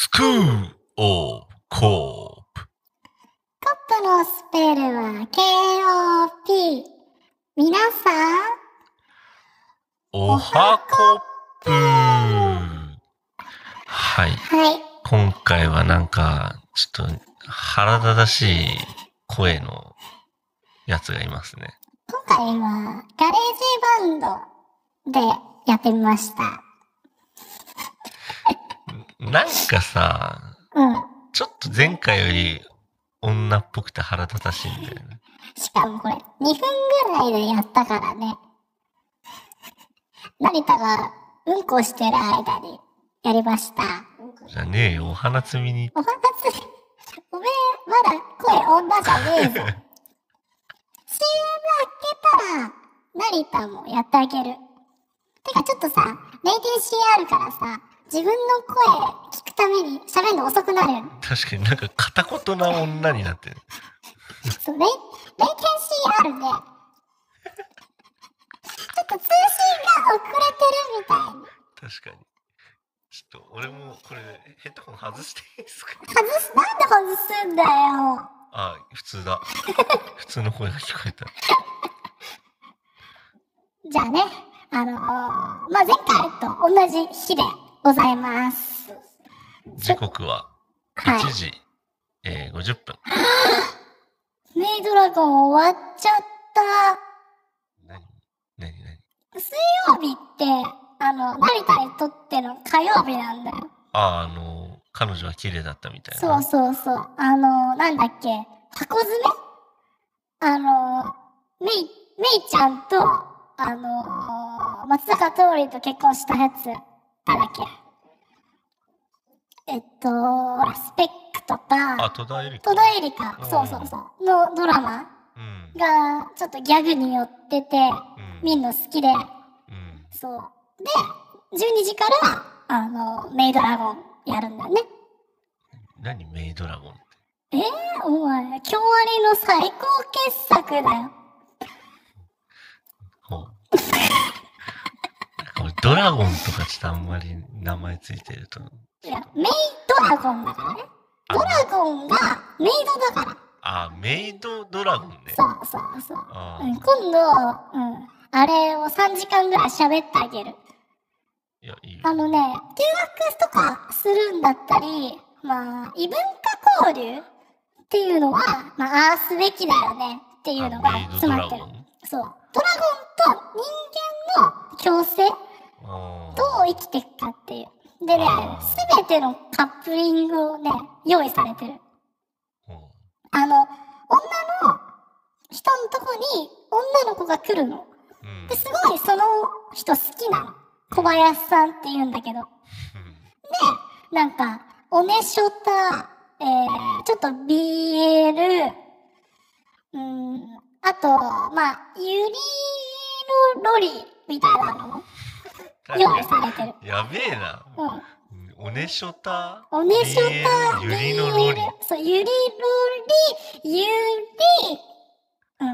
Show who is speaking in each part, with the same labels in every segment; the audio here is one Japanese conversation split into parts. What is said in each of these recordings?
Speaker 1: スクーオーコープ。
Speaker 2: コップのスペルは K-O-P。皆さん、
Speaker 1: おはコップ。はい。
Speaker 2: はい。
Speaker 1: 今回はなんか、ちょっと腹立たしい声のやつがいますね。
Speaker 2: 今回はガレージバンドでやってみました。
Speaker 1: なんかさ、
Speaker 2: うん。
Speaker 1: ちょっと前回より女っぽくて腹立たしいんだよね。
Speaker 2: しかもこれ、2分ぐらいでやったからね。成田がうんこしてる間にやりました。
Speaker 1: じゃねえよ、お花摘みに。
Speaker 2: お話つ、おめえ、まだ声女じゃねえぞ。CM 開けたら、成田もやってあげる。てかちょっとさ、レイテンシーあるからさ、自分の声聞くために喋るの遅くなる。
Speaker 1: 確かになんか片言な女になってる。
Speaker 2: そう、レイ、レイテンシーあるね。ちょっと通信が遅れてるみたいに。
Speaker 1: 確かに。ちょっと俺もこれヘッドホン外していいですか？
Speaker 2: 外す、なんで外すんだよ。
Speaker 1: あ、普通だ。普通の声が聞こえた。
Speaker 2: じゃあね、あのーまあ、前回と同じ日でございます。
Speaker 1: 時刻は
Speaker 2: はい
Speaker 1: 1時、えー、50分。
Speaker 2: メイドラゴン終わっちゃった。
Speaker 1: 何何何？
Speaker 2: 水曜日って、あの、成田にとっての火曜日なんだよ。
Speaker 1: あ、あの、彼女は綺麗だったみたい
Speaker 2: そう
Speaker 1: な。
Speaker 2: そうそう。あの、なんだっけ、箱詰め？あの、メイ、メイちゃんと、あの、松坂桃李と結婚したやつ、っけえっと、ほらスペックとか、
Speaker 1: あ、戸田恵梨香。
Speaker 2: 戸田恵梨香、
Speaker 1: うん
Speaker 2: そうそうそう、のドラマ
Speaker 1: うん。
Speaker 2: が、ちょっとギャグによってて、
Speaker 1: うん。
Speaker 2: 見んの好きで、
Speaker 1: うん。
Speaker 2: そう。で、12時から、あの、メイドラゴンやるんだね。
Speaker 1: 何？メイドラゴンって。
Speaker 2: えー、お前、京アニの最高傑作だよ。
Speaker 1: ほう。ドラゴンとかちょっとあんまり名前ついてると。
Speaker 2: いや、メイドラゴンだからね。ドラゴンがメイドだから。
Speaker 1: あ、メイドドラゴンね。
Speaker 2: そうそうそう。
Speaker 1: あ
Speaker 2: うん、今度、うん、あれを3時間ぐらい喋ってあげる。
Speaker 1: いや、いいよ。
Speaker 2: あのね、留学とかするんだったり、まあ、異文化交流っていうのは、まあ、ああすべきだよねっていうのが詰まってるそう。ドラゴンと人間の共生
Speaker 1: あ
Speaker 2: どう生きていくかっていう。でねすべてのカップリングをね、用意されてる。あの、女の人のとこに女の子が来るの。で、すごいその人好きなの。小林さんって言うんだけど。で、なんか、おねしょた、えー、ちょっと BL、うん、あと、まあ、ゆりのロリみたいなのも用意されてる。
Speaker 1: やべえな。
Speaker 2: うん。
Speaker 1: おねしょた？
Speaker 2: おねしょた、
Speaker 1: ゆりのロリ。
Speaker 2: そう、ゆりロリ、ゆり、う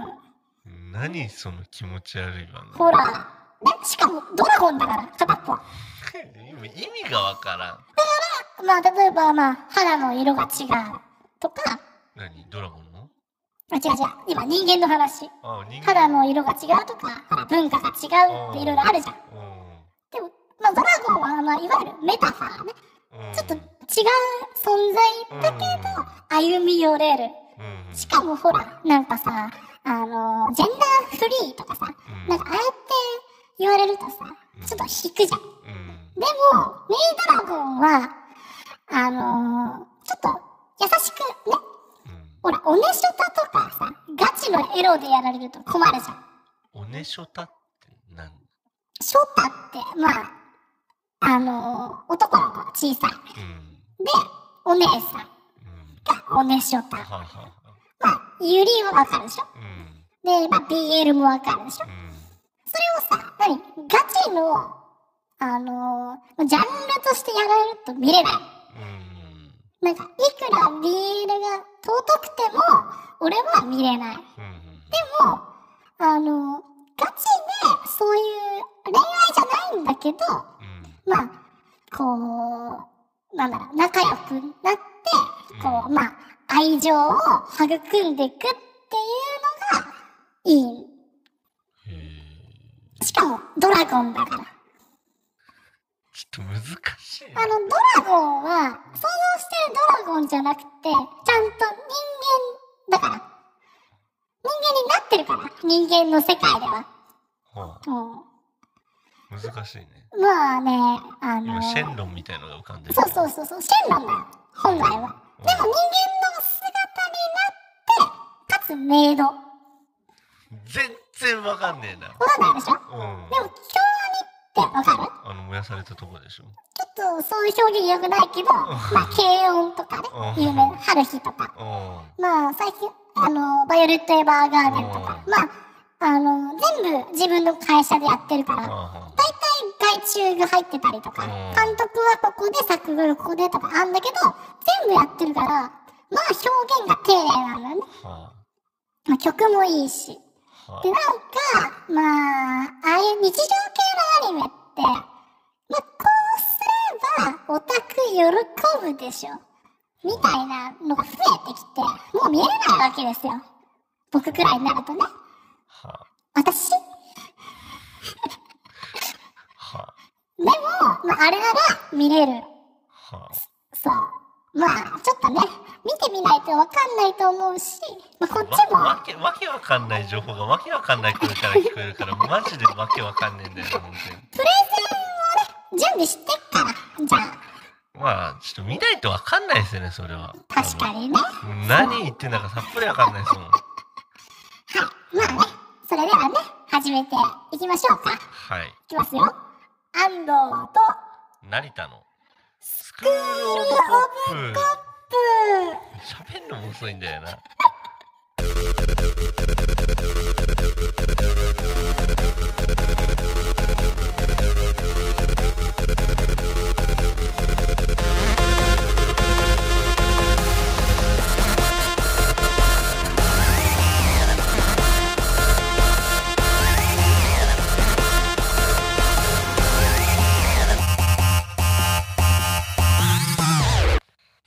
Speaker 2: ん。
Speaker 1: 何その気持ち悪い番
Speaker 2: ほら。ね、しかも、ドラゴンだから、片っぽ。
Speaker 1: 意味がわからん。
Speaker 2: まあ、例えば、まあ、肌の色が違うとか、
Speaker 1: 何？ドラゴンの？
Speaker 2: あ、違う違う、今人間の話。
Speaker 1: あ、人間。
Speaker 2: 肌の色が違うとか、文化が違うっていろいろあるじゃん。まあ、ドラゴンは、まあ、いわゆるメタファーね。ちょっと違う存在だけど、歩み寄れる。しかもほら、なんかさ、あの、ジェンダーフリーとかさ、
Speaker 1: うん
Speaker 2: なんかああやって言われるとさ、ちょっと引くじゃん。
Speaker 1: うん。
Speaker 2: でも、メイドラゴンは、あのちょっと優しくね、
Speaker 1: うん。
Speaker 2: ほら、おねしょたとかさ、ガチのエロでやられると困るじゃん。
Speaker 1: おねしょたって何
Speaker 2: ショタって、まあ、あの男の子が小さい。
Speaker 1: うん。
Speaker 2: で、お姉さん
Speaker 1: うん。
Speaker 2: がおねしょた。まあ、ゆりはわかるでしょ？
Speaker 1: うん。
Speaker 2: で、まあ、BL もわかるでしょ？
Speaker 1: うん。
Speaker 2: それをさ、何？ガチの、あのジャンルとしてやられると見れない。
Speaker 1: うん。
Speaker 2: なんか、いくら BL が尊くても、俺は見れない。で
Speaker 1: うん。
Speaker 2: も、あの、ガチで、そういう恋愛じゃないんだけど、
Speaker 1: うん。
Speaker 2: まあ、こう、なんだろう、仲良くなって、こう、まあ、愛情を育んでいくっていうのがいい。
Speaker 1: へ
Speaker 2: しかも、ドラゴンだから。
Speaker 1: ーちょっと難しいな。
Speaker 2: あの、ドラゴンは、想像してるドラゴンじゃなくて、ちゃんと人間だから。人間になってるから。人間の世界では。
Speaker 1: は
Speaker 2: うん
Speaker 1: あ、難しいね。
Speaker 2: まあね、あの
Speaker 1: 今、シェンロンみたいのが浮かんでる。
Speaker 2: そうそうそうそう、シェンロンだよ。本来は。でも人間の姿になって、かつメイド。わ
Speaker 1: 全然わかんねえな。
Speaker 2: かんないでしょ？
Speaker 1: うん。
Speaker 2: でも、京アニってわかる？
Speaker 1: あの、燃やされたとこでしょ。
Speaker 2: ちょっとそういう表現良くないけど、まあ、軽音とかね、
Speaker 1: うん
Speaker 2: 有名な春日とか。
Speaker 1: うん。
Speaker 2: まあ、最近、あの、バイオレット・エヴァーガーデンとか、
Speaker 1: うん
Speaker 2: まあ、あの、全部自分の会社でやってるから、
Speaker 1: あ
Speaker 2: 大体外注が入ってたりとか、
Speaker 1: うん
Speaker 2: 監督はここで、作画がここでとかあんだけど、全部やってるから、まあ表現が丁寧なんだよね。まあ曲もいいし。で、なんか、まあ、ああいう日常系のアニメって、まあ、こうすれば、オタク喜ぶでしょ。みたいなのが増えてきて、もう見えないわけですよ。僕くらいになるとね。
Speaker 1: あ。は
Speaker 2: 私？で
Speaker 1: あ。は
Speaker 2: も、まあ、あれなら見れる。
Speaker 1: あ。はあ。
Speaker 2: そう。まあ、ちょっとね、見てみないとわかんないと思うし、まあ、こっちも、
Speaker 1: わわけわけわかんない情報がわけわかんない声から聞こえるからマジでわけわかんねえんだよな本
Speaker 2: プレゼンをね、準備してっから。じゃあ、
Speaker 1: 当にまあちょっと見ないとわかんないですよねそれは
Speaker 2: 確かにね。
Speaker 1: 何言ってんだかさっぱりわかんないですもん
Speaker 2: はい。まあね、それではね、始めていきましょうか。い
Speaker 1: はい
Speaker 2: きますよ。安藤と、
Speaker 1: 成田のスクールオブコップ
Speaker 2: プ
Speaker 1: 喋んのも遅いんだよな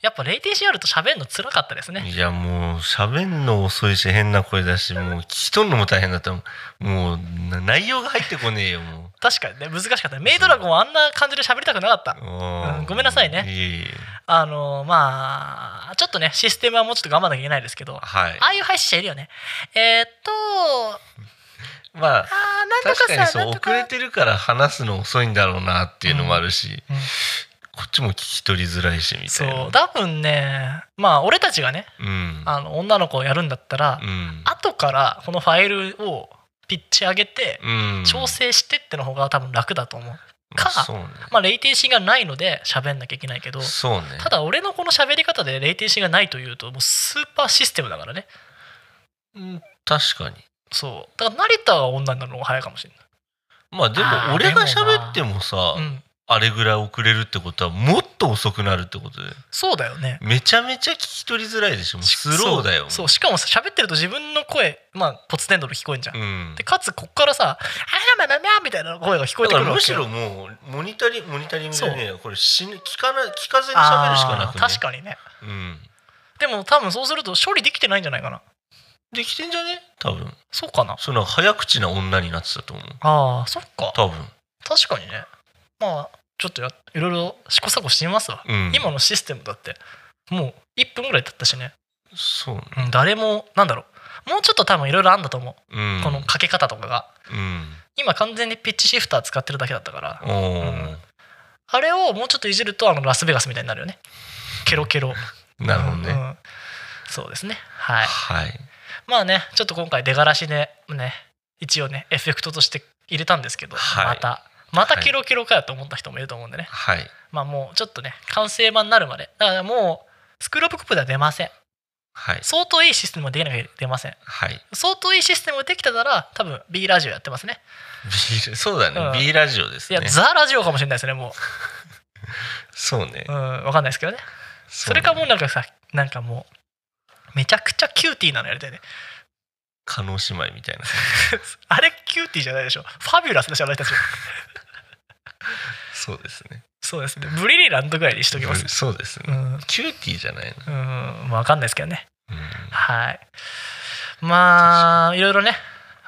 Speaker 3: やっぱレイティシあると喋るの辛かったですね。
Speaker 1: いやもう喋んの遅いし変な声だしもう聞き取るのも大変だったもうな内容が入ってこねえよも
Speaker 3: 確かにね難しかった。ねメイドラゴンはあんな感じで喋りたくなかった。
Speaker 1: うう
Speaker 3: うんごめんなさいね。あのまあちょっとねシステムはもうちょっと頑張らなきゃいけないですけど。あ
Speaker 1: はい。
Speaker 3: あいう配信者いるよね。えー、っと
Speaker 1: まあ確かにそう遅れてるから話すの遅いんだろうなっていうのもあるし、
Speaker 3: うん
Speaker 1: こっちも聞き取りづらいしみた
Speaker 3: そ
Speaker 1: いな。
Speaker 3: う多分ねまあ俺たちがね
Speaker 1: うん。
Speaker 3: あの女の子をやるんだったら、
Speaker 1: うん。
Speaker 3: 後からこのファイルをピッチ上げて
Speaker 1: うん。
Speaker 3: 調整してっての方が多分楽だと思う、
Speaker 1: ま
Speaker 3: か
Speaker 1: あそうね。
Speaker 3: まあレイティシーがないので喋んなきゃいけないけど
Speaker 1: ね。
Speaker 3: ただ俺のこの喋り方でレイティシーがないというともうスーパーシステムだからね。
Speaker 1: うん確かに。
Speaker 3: そう。だから成田は女になるのが早いかもしれ
Speaker 1: まあでも俺が喋ってもさあれぐらい遅れるってことはもっと遅くなるってことで
Speaker 3: そうだよね。
Speaker 1: めちゃめちゃ聞き取りづらいでしょ。スローだよ。
Speaker 3: そうしかもさ喋ってると自分の声まあポツテンドル聞こえんじゃん、
Speaker 1: うん。
Speaker 3: でかつこっからさ「あらままま」みたいな声が聞こえてくるわけよ。
Speaker 1: しろもうモニタリモニタリングじゃねこれ死ぬ聞かな聞かずに喋るしかなくね。
Speaker 3: 確かにね。
Speaker 1: うん。
Speaker 3: でも多分そうすると処理できてないんじゃないかな。
Speaker 1: できてんじゃね？多分。
Speaker 3: そうかな。
Speaker 1: その早口な女になってたと思う。
Speaker 3: あーそっか。
Speaker 1: 多分。
Speaker 3: 確かにね。まあちょっとやいろいろ試行錯誤してみますわ、
Speaker 1: うん。
Speaker 3: 今のシステムだって。もう1分ぐらい経ったしね、
Speaker 1: そう
Speaker 3: 誰もなんだろう。もうちょっと多分いろいろあんだと思う、
Speaker 1: うん。
Speaker 3: このかけ方とかが。
Speaker 1: うん。
Speaker 3: 今完全にピッチシフター使ってるだけだったから。あれをもうちょっといじるとあのラスベガスみたいになるよね。ケロケロ。
Speaker 1: なるほどね、
Speaker 3: そうですね。はい。
Speaker 1: はい。
Speaker 3: まあねちょっと今回出がらしでね一応ねエフェクトとして入れたんですけど、
Speaker 1: はい。
Speaker 3: またまた
Speaker 1: はい
Speaker 3: ケロケロかよと思った人もいると思うんでね、
Speaker 1: はい。
Speaker 3: まあもうちょっとね完成版になるまで。だからもうスクールオブコップでは出ません。
Speaker 1: はい。
Speaker 3: 相当いいシステムができなきゃ出ません。
Speaker 1: はい。
Speaker 3: 相当いいシステムができたなら多分 B ラジオやってますね。
Speaker 1: B そうだね、
Speaker 3: うん。
Speaker 1: B ラジオです
Speaker 3: いや、
Speaker 1: ね
Speaker 3: ザラジオかもしれないですねも
Speaker 1: そうね。
Speaker 3: ううんわかんないですけどね。それかもうなんかさなんかもうめちゃくちゃキューティーなのやりたいね
Speaker 1: 加納姉妹みたいな。
Speaker 3: あれキューティーじゃないでしょ。ファビュラスでしょあたち。
Speaker 1: そうですね。
Speaker 3: そうですね。ブリリランドぐらいにしときます。
Speaker 1: そうですね。
Speaker 3: うん。
Speaker 1: キューティーじゃないの。
Speaker 3: うん。まあ分かんないですけどね。
Speaker 1: うん。
Speaker 3: はい。まあいろいろね。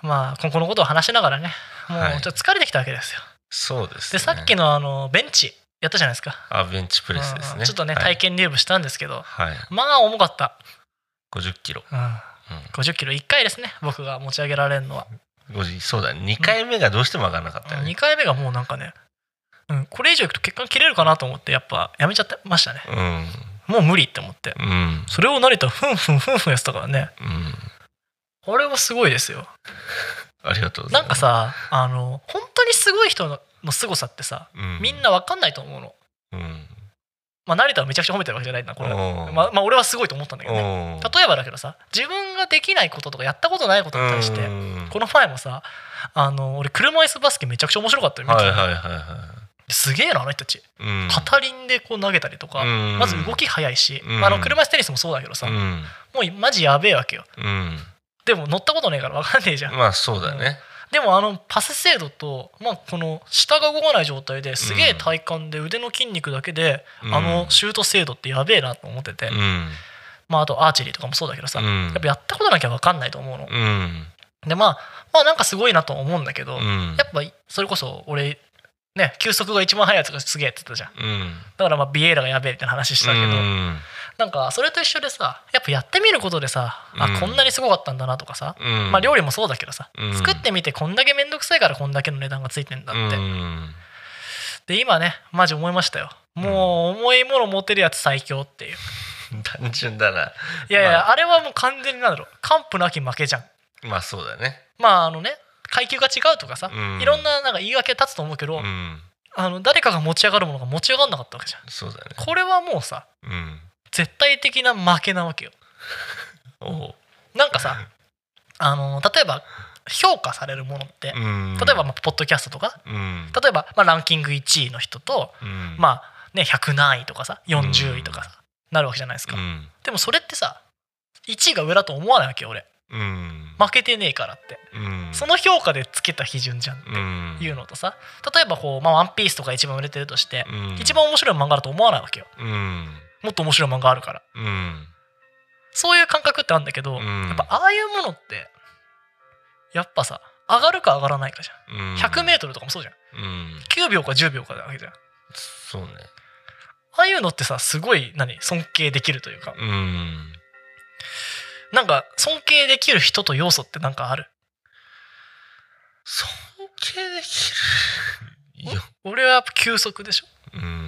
Speaker 3: まあ今後のことを話しながらね。もう
Speaker 1: はい。
Speaker 3: ちょっと疲れてきたわけですよ。
Speaker 1: そうです、ね。
Speaker 3: でさっきのあのベンチやったじゃないですか。
Speaker 1: あベンチプレスですね。
Speaker 3: うん。ちょっとね
Speaker 1: はい。
Speaker 3: 体験入部したんですけど。
Speaker 1: はい。
Speaker 3: まあ重かった。
Speaker 1: 50キロ。
Speaker 3: うん
Speaker 1: うん
Speaker 3: 50キロ1回ですね僕が持ち上げられるのは
Speaker 1: 50そうだね。2回目がどうしても上がらなかったよ
Speaker 3: 2
Speaker 1: ね。
Speaker 3: 回目がもうなんかね、うん、これ以上いくと血管切れるかなと思ってやっぱやめちゃってましたねもう無理って思って
Speaker 1: うん。うん。
Speaker 3: それを成田ふんふんふんふんやってたからね
Speaker 1: うん。
Speaker 3: あれはすごいですよ
Speaker 1: ありがとうござ
Speaker 3: ないん
Speaker 1: ます。
Speaker 3: かさあの本当にすごい人のの凄さってさ
Speaker 1: うん、
Speaker 3: みんな分かんないと思うの、
Speaker 1: うん。
Speaker 3: まあ、成田はめちゃくちゃ褒めてるわけじゃないなこれ。まあ、まあ俺はすごいと思ったんだけどね。例えばだけどさ自分ができないこととかやったことないことに対して
Speaker 1: うん。
Speaker 3: この前もさあの俺車椅子バスケめちゃくちゃ面白かったよ
Speaker 1: はいはいはいは
Speaker 3: すげえなあの人たち。片輪でこう投げたりとか、
Speaker 1: うん。
Speaker 3: まず動き早いし、
Speaker 1: うん。
Speaker 3: あの車椅子テニスもそうだけどさ、
Speaker 1: うん。
Speaker 3: もうマジやべえわけよ。
Speaker 1: うん。
Speaker 3: でも乗ったことねえから分かんねえじゃん、
Speaker 1: まあそうだね。
Speaker 3: でもあのパス精度と、まあ、この下が動かない状態ですげえ体幹で腕の筋肉だけで、
Speaker 1: うん
Speaker 3: あのシュート精度ってやべえなと思ってて、
Speaker 1: うん。
Speaker 3: まあ、あとアーチェリーとかもそうだけどさ、
Speaker 1: うん
Speaker 3: やっぱやったことなきゃ分かんないと思うの、
Speaker 1: うん。
Speaker 3: でまあまあなんかすごいなと思うんだけど、
Speaker 1: うん。
Speaker 3: やっぱそれこそ俺ね球速が一番速いやつがすげえって言ったじゃん
Speaker 1: うん。
Speaker 3: だからまあビエイラがやべえって話したけど、
Speaker 1: うん。
Speaker 3: なんかそれと一緒でさやっぱやってみることでさ、
Speaker 1: うん
Speaker 3: あこんなにすごかったんだなとかさ、
Speaker 1: うん。
Speaker 3: まあ料理もそうだけどさ、
Speaker 1: うん
Speaker 3: 作ってみてこんだけめんどくさいからこんだけの値段がついてんだって、
Speaker 1: うん。
Speaker 3: で今ねマジ思いましたよもう重いもの持てるやつ最強っていう
Speaker 1: 単純だな。
Speaker 3: いやいや、
Speaker 1: まあ
Speaker 3: あれはもう完全になんだろう完膚なき負けじゃん
Speaker 1: まあそうだね。
Speaker 3: まああのね階級が違うとかさ、
Speaker 1: うん
Speaker 3: いろんななんか言い訳立つと思うけど、
Speaker 1: うん。
Speaker 3: あの誰かが持ち上がるものが持ち上がんなかったわけじゃん
Speaker 1: そうだね。
Speaker 3: これはもうさ
Speaker 1: うん。
Speaker 3: 絶対的な負けなわけよ。なんかさあの例えば評価されるものって、
Speaker 1: うん。
Speaker 3: 例えばまあポッドキャストとか
Speaker 1: うん。
Speaker 3: 例えばまあランキング1位の人と、
Speaker 1: うん。
Speaker 3: まあね100何位とかさ40位とかさ、なるわけじゃないですか、
Speaker 1: うん。
Speaker 3: でもそれってさ1位が上だと思わないわけよ俺
Speaker 1: うん。
Speaker 3: 負けてねえからって、
Speaker 1: うん。
Speaker 3: その評価でつけた基準じゃんって
Speaker 1: うん。
Speaker 3: いうのとさ例えばこう、まあ、ワンピースとか一番売れてるとして、
Speaker 1: うん。
Speaker 3: 一番面白い漫画だと思わないわけよ
Speaker 1: うん。
Speaker 3: もっと面白い漫画あるから
Speaker 1: うん。
Speaker 3: そういう感覚ってあるんだけど、
Speaker 1: うん
Speaker 3: やっぱああいうものってやっぱさ上がるか上がらないかじゃん
Speaker 1: うん。
Speaker 3: 100m とかもそうじゃん
Speaker 1: うん。
Speaker 3: 9秒か10秒かだわけじゃん
Speaker 1: そうね。
Speaker 3: ああいうのってさすごい何尊敬できるというか
Speaker 1: うん。
Speaker 3: なんか尊敬できる人と要素ってなんかある？
Speaker 1: 尊敬できる。いや。
Speaker 3: 俺はやっぱ球速でしょ
Speaker 1: うん。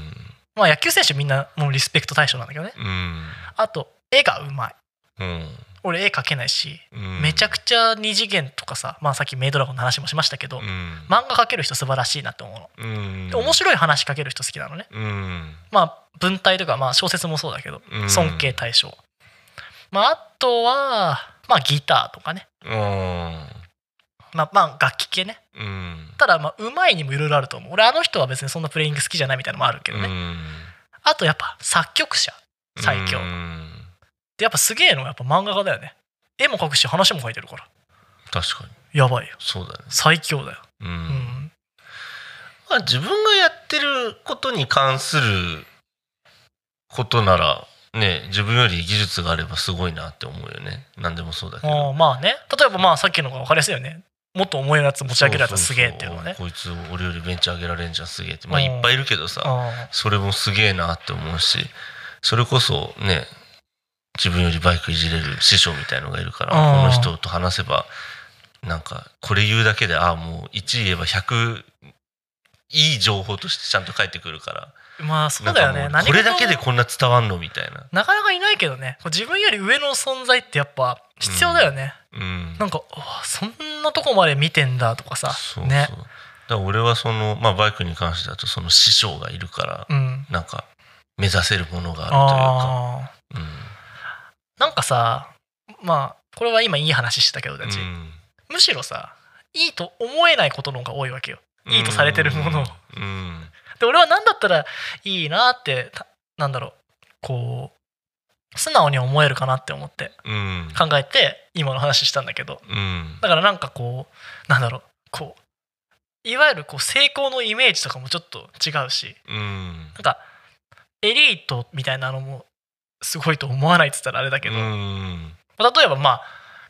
Speaker 3: まあ野球選手みんなもうリスペクト対象なんだけどね
Speaker 1: うん。
Speaker 3: あと絵がうまい
Speaker 1: うん。
Speaker 3: 俺絵描けないし
Speaker 1: うん。
Speaker 3: めちゃくちゃ二次元とかさまあさっきメイドラゴンの話もしましたけど、
Speaker 1: うん。
Speaker 3: 漫画描ける人素晴らしいなって思うの、
Speaker 1: うん。
Speaker 3: で面白い話描ける人好きなのね
Speaker 1: うん。
Speaker 3: まあ文体とかまあ小説もそうだけど
Speaker 1: うん
Speaker 3: 尊敬対象、まああとはまあギターとかね
Speaker 1: うん。
Speaker 3: まあまあ楽器系ね
Speaker 1: うん。
Speaker 3: ただまあうまいにもいろいろあると思う俺あの人は別にそんなプレイング好きじゃないみたいなのもあるけどね、
Speaker 1: うん。
Speaker 3: あとやっぱ作曲者最強
Speaker 1: うん。
Speaker 3: でやっぱすげえのはやっぱ漫画家だよね絵も描くし話も描いてるから
Speaker 1: 確かに。
Speaker 3: やばいよ
Speaker 1: そうだね。
Speaker 3: 最強だよ
Speaker 1: う。
Speaker 3: うんん
Speaker 1: まあ自分がやってることに関することなら、ね、自分より技術があればすごいなって思うよね。何でもそうだけ
Speaker 3: あ
Speaker 1: ど。
Speaker 3: ーまあね例えばまあさっきのが分かりやすいよねもっと重いやつ持ち上げるやつはすげえっていうのはね
Speaker 1: こいつ俺よりベンチ上げられんじゃんすげえって。まあ
Speaker 3: うん。
Speaker 1: いっぱいいるけどさ、
Speaker 3: あ
Speaker 1: それもすげえなって思うし、それこそね、自分よりバイクいじれる師匠みたいのがいるから、
Speaker 3: うん。
Speaker 1: この人と話せば、なんかこれ言うだけで、ああもう1言えば100いい情報としてちゃんと返ってくるから。
Speaker 3: ーまあそうだよね
Speaker 1: これだけでこんな伝わんのみたいな。
Speaker 3: なかなかいないけどね自分より上の存在ってやっぱ必要だよね、
Speaker 1: うん。
Speaker 3: なんかうわそんなとこまで見てんだとかさ
Speaker 1: そうそう。
Speaker 3: ね
Speaker 1: だから俺はその、まあバイクに関してだとその師匠がいるから、
Speaker 3: うん
Speaker 1: なんか目指せるものがあるというか。
Speaker 3: あーなんかさまあこれは今いい話してたけど
Speaker 1: うん。
Speaker 3: むしろさいいと思えないことの方が多いわけよいいとされてるものを。
Speaker 1: うん。
Speaker 3: で俺は何だったらいいなってたなんだろうこう素直に思えるかなって思って。
Speaker 1: うん。
Speaker 3: 考えて今の話したんだけど。
Speaker 1: うん。
Speaker 3: だからなんかこうなんだろうこういわゆるこう成功のイメージとかもちょっと違うし。
Speaker 1: うん。
Speaker 3: なんかエリートみたいなのもすごいと思わないっつったらあれだけど、
Speaker 1: うん。
Speaker 3: 例えばまあ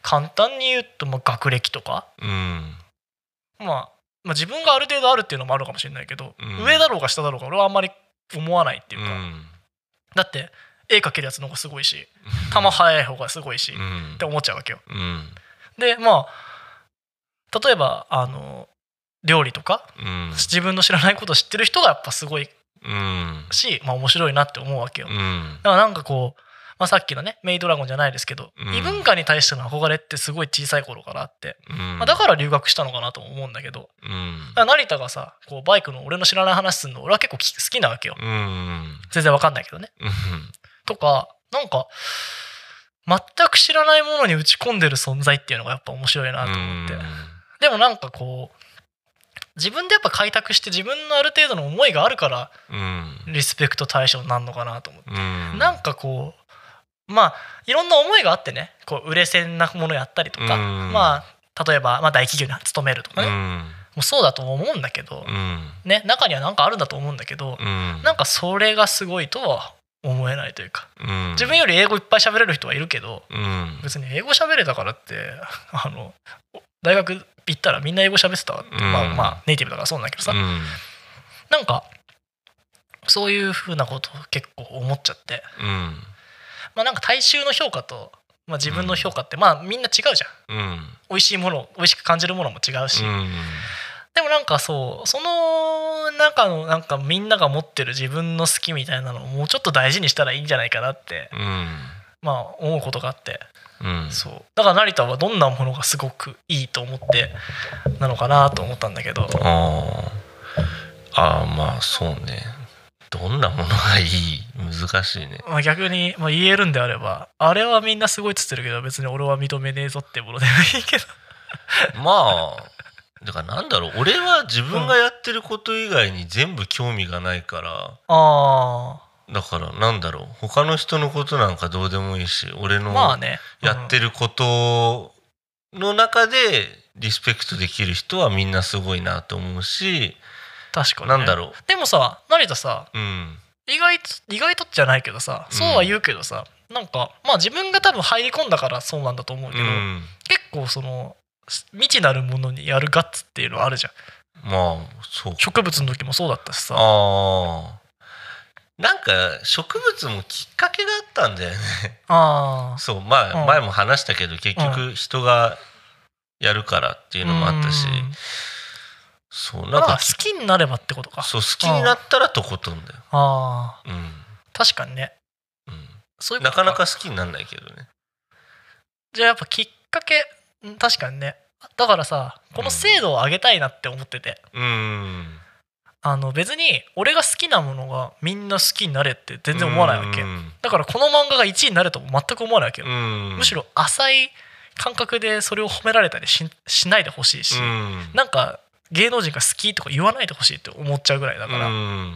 Speaker 3: 簡単に言うとまあ学歴とか、
Speaker 1: うん。
Speaker 3: まあ、まあ自分がある程度あるっていうのもあるかもしれないけど、
Speaker 1: うん。
Speaker 3: 上だろうが下だろうが俺はあんまり思わないっていうか、
Speaker 1: うん。
Speaker 3: だって絵描けるやつの方がすごいし球速い方がすごいし、
Speaker 1: う
Speaker 3: っ
Speaker 1: ん
Speaker 3: て思っちゃうわけよ。
Speaker 1: うん。
Speaker 3: でまあ例えばあの料理とか
Speaker 1: うん。
Speaker 3: 自分の知らないことを知ってる人がやっぱすごい
Speaker 1: うん。
Speaker 3: し、まあ、面白いなって思うわけよ。
Speaker 1: うん。
Speaker 3: だからなんかこう、まあ、さっきのねメイドラゴンじゃないですけど、
Speaker 1: うん。
Speaker 3: 異文化に対しての憧れってすごい小さい頃からあって、
Speaker 1: うん。
Speaker 3: まあ、だから留学したのかなとも思うんだけど
Speaker 1: うん。
Speaker 3: 成田がさこうバイクの俺の知らない話するの俺は結構き好きなわけよ。
Speaker 1: うん。
Speaker 3: 全然わかんないけどね。
Speaker 1: うん。
Speaker 3: とかなんか全く知らないものに打ち込んでる存在っていうのがやっぱ面白いなと思って。でもなんかこう自分でやっぱ開拓して自分のある程度の思いがあるから
Speaker 1: うん。
Speaker 3: リスペクト対象になるのかなと思って。
Speaker 1: うん。
Speaker 3: なんかこうまあいろんな思いがあってね。こう売れ線なものやったりとか、
Speaker 1: うん。
Speaker 3: まあ例えば、まあ、大企業に勤めるとかね、も
Speaker 1: う
Speaker 3: そうだと思うんだけど、
Speaker 1: うん。
Speaker 3: ね中には何かあるんだと思うんだけど、
Speaker 1: うん。
Speaker 3: なんかそれがすごいとは思えないというか。
Speaker 1: うん。
Speaker 3: 自分より英語いっぱい喋れる人はいるけど
Speaker 1: うん。
Speaker 3: 別に英語喋れたからって あの大学行ったらみんな英語喋ってたわ。って、
Speaker 1: うん。
Speaker 3: まあまあネイティブだからそうなんだけどさ、
Speaker 1: うん。
Speaker 3: なんかそういうふうなことを結構思っちゃって。
Speaker 1: うん
Speaker 3: まあなんか大衆の評価と、まあ、自分の評価って、まあみんな違うじゃん。
Speaker 1: うん。
Speaker 3: 美味しいもの美味しく感じるものも違うし、
Speaker 1: うん。
Speaker 3: でもなんかそうその中のなんかみんなが持ってる自分の好きみたいなのをもうちょっと大事にしたらいいんじゃないかなって
Speaker 1: うん。
Speaker 3: まあ思うことがあって。
Speaker 1: うん。
Speaker 3: そう。だから成田はどんなものがすごくいいと思ってなのかなと思ったんだけど。
Speaker 1: あー。あーまあそうねどんなものがいい？難しいね。
Speaker 3: まあ逆に、まあ、言えるんであればあれはみんなすごいっつってるけど別に俺は認めねえぞってものでもいいけど。
Speaker 1: まあだからなんだろう。俺は自分がやってること以外に全部興味がないから、
Speaker 3: あ
Speaker 1: だからなんだろう。他の人のことなんかどうでもいいし俺
Speaker 3: あ
Speaker 1: のやってることの中でリスペクトできる人はみんなすごいなと思うし、
Speaker 3: 確かに、ね、
Speaker 1: なんだろ
Speaker 3: でもさ成田さ
Speaker 1: ううん。
Speaker 3: 意外と意外とじゃないけどさそうは言うけどさ、なんかまあ自分が多分入り込んだからそうなんだと思うけど、
Speaker 1: うん。
Speaker 3: 結構その未知なるものにやるガッツっていうのはあるじゃん。
Speaker 1: まあそう。
Speaker 3: 植物の時もそうだったしさ。
Speaker 1: ああなんか植物もきっかけがあったんだよね。
Speaker 3: あ
Speaker 1: そうまあ、
Speaker 3: うん。
Speaker 1: 前も話したけど結局人がやるからっていうのもあったし、
Speaker 3: うん
Speaker 1: そうなん
Speaker 3: まあ
Speaker 1: か
Speaker 3: 好きになればってことか。
Speaker 1: そう好きになったらとことんだよ、
Speaker 3: ああ
Speaker 1: うん。
Speaker 3: 確かにね。
Speaker 1: うん、
Speaker 3: そういう
Speaker 1: なかなか好きにならないけどね。
Speaker 3: じゃあやっぱきっかけうん確かにね。だからさこの精度を上げたいなって思ってて、
Speaker 1: うん。
Speaker 3: あの別に俺が好きなものがみんな好きになれって全然思わないわけ、
Speaker 1: うん。
Speaker 3: だからこの漫画が1位になれとも全く思わないわけよ、
Speaker 1: うん。
Speaker 3: むしろ浅い感覚でそれを褒められたりししないでほしいし、
Speaker 1: うん。
Speaker 3: なんか芸能人が好きとか言わないでほしいって思っちゃうぐらいだから、
Speaker 1: うん。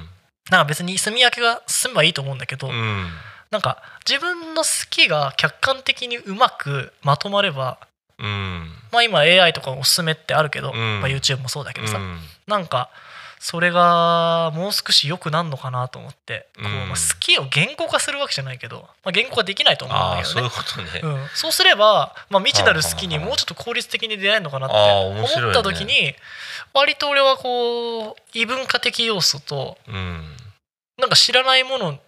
Speaker 3: なんか別に住み分けが進めばいいと思うんだけど、
Speaker 1: うん。
Speaker 3: なんか自分の好きが客観的にうまくまとまれば
Speaker 1: うん。
Speaker 3: まあ今 AI とかおすすめってあるけど、
Speaker 1: うん。
Speaker 3: まあ、YouTube もそうだけどさ、
Speaker 1: うん。
Speaker 3: なんかそれがもう少し良くなるのかなと思って、こう
Speaker 1: うん。
Speaker 3: まあ、好きを言語化するわけじゃないけど、まあ、言語化できないと思うんだけどね。
Speaker 1: うことね、
Speaker 3: うん、そうすれば、まあ、未知なる好きにもうちょっと効率的に出会えるのかなって思った時に、割と俺はこう異文化的要素と
Speaker 1: うん。
Speaker 3: なんか知らないもの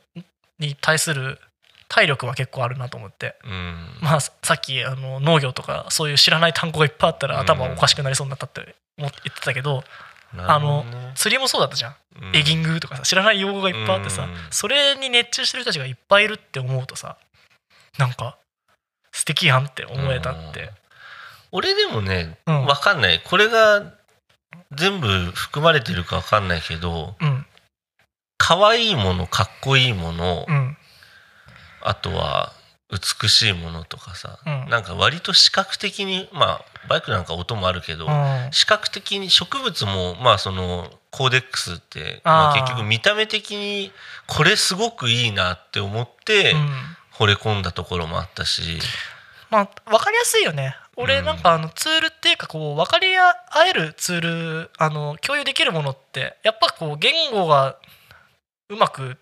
Speaker 3: に対する体力は結構あるなと思って、
Speaker 1: うん。
Speaker 3: まあ、さっきあの農業とかそういう知らない単語がいっぱいあったら
Speaker 1: うん
Speaker 3: 頭おかしくなりそうになったって思って言ってたけど、
Speaker 1: なるほどね。
Speaker 3: 釣りもそうだったじゃん、
Speaker 1: うん。
Speaker 3: エギングとかさ知らない用語がいっぱいあってさ、
Speaker 1: うん。
Speaker 3: それに熱中してる人たちがいっぱいいるって思うとさなんか素敵やんって思えたって、
Speaker 1: 俺でもね、
Speaker 3: うん。
Speaker 1: わかんない。これが全部含まれてるかわかんないけど
Speaker 3: うん。
Speaker 1: 可愛いものかっこいいもの、
Speaker 3: うん。
Speaker 1: あとは美しいものとかさ、
Speaker 3: うん。
Speaker 1: なんか割と視覚的にまあバイクなんか音もあるけど、
Speaker 3: うん。
Speaker 1: 視覚的に植物もまあそのコーデックスってまあ、結局見た目的にこれすごくいいなって思って
Speaker 3: うん。
Speaker 1: 惚れ込んだところもあったし、
Speaker 3: まあ分かりやすいよね。俺なんかあのツールっていうかこう分かり合えるツールあの共有できるものってやっぱこう言語がうまく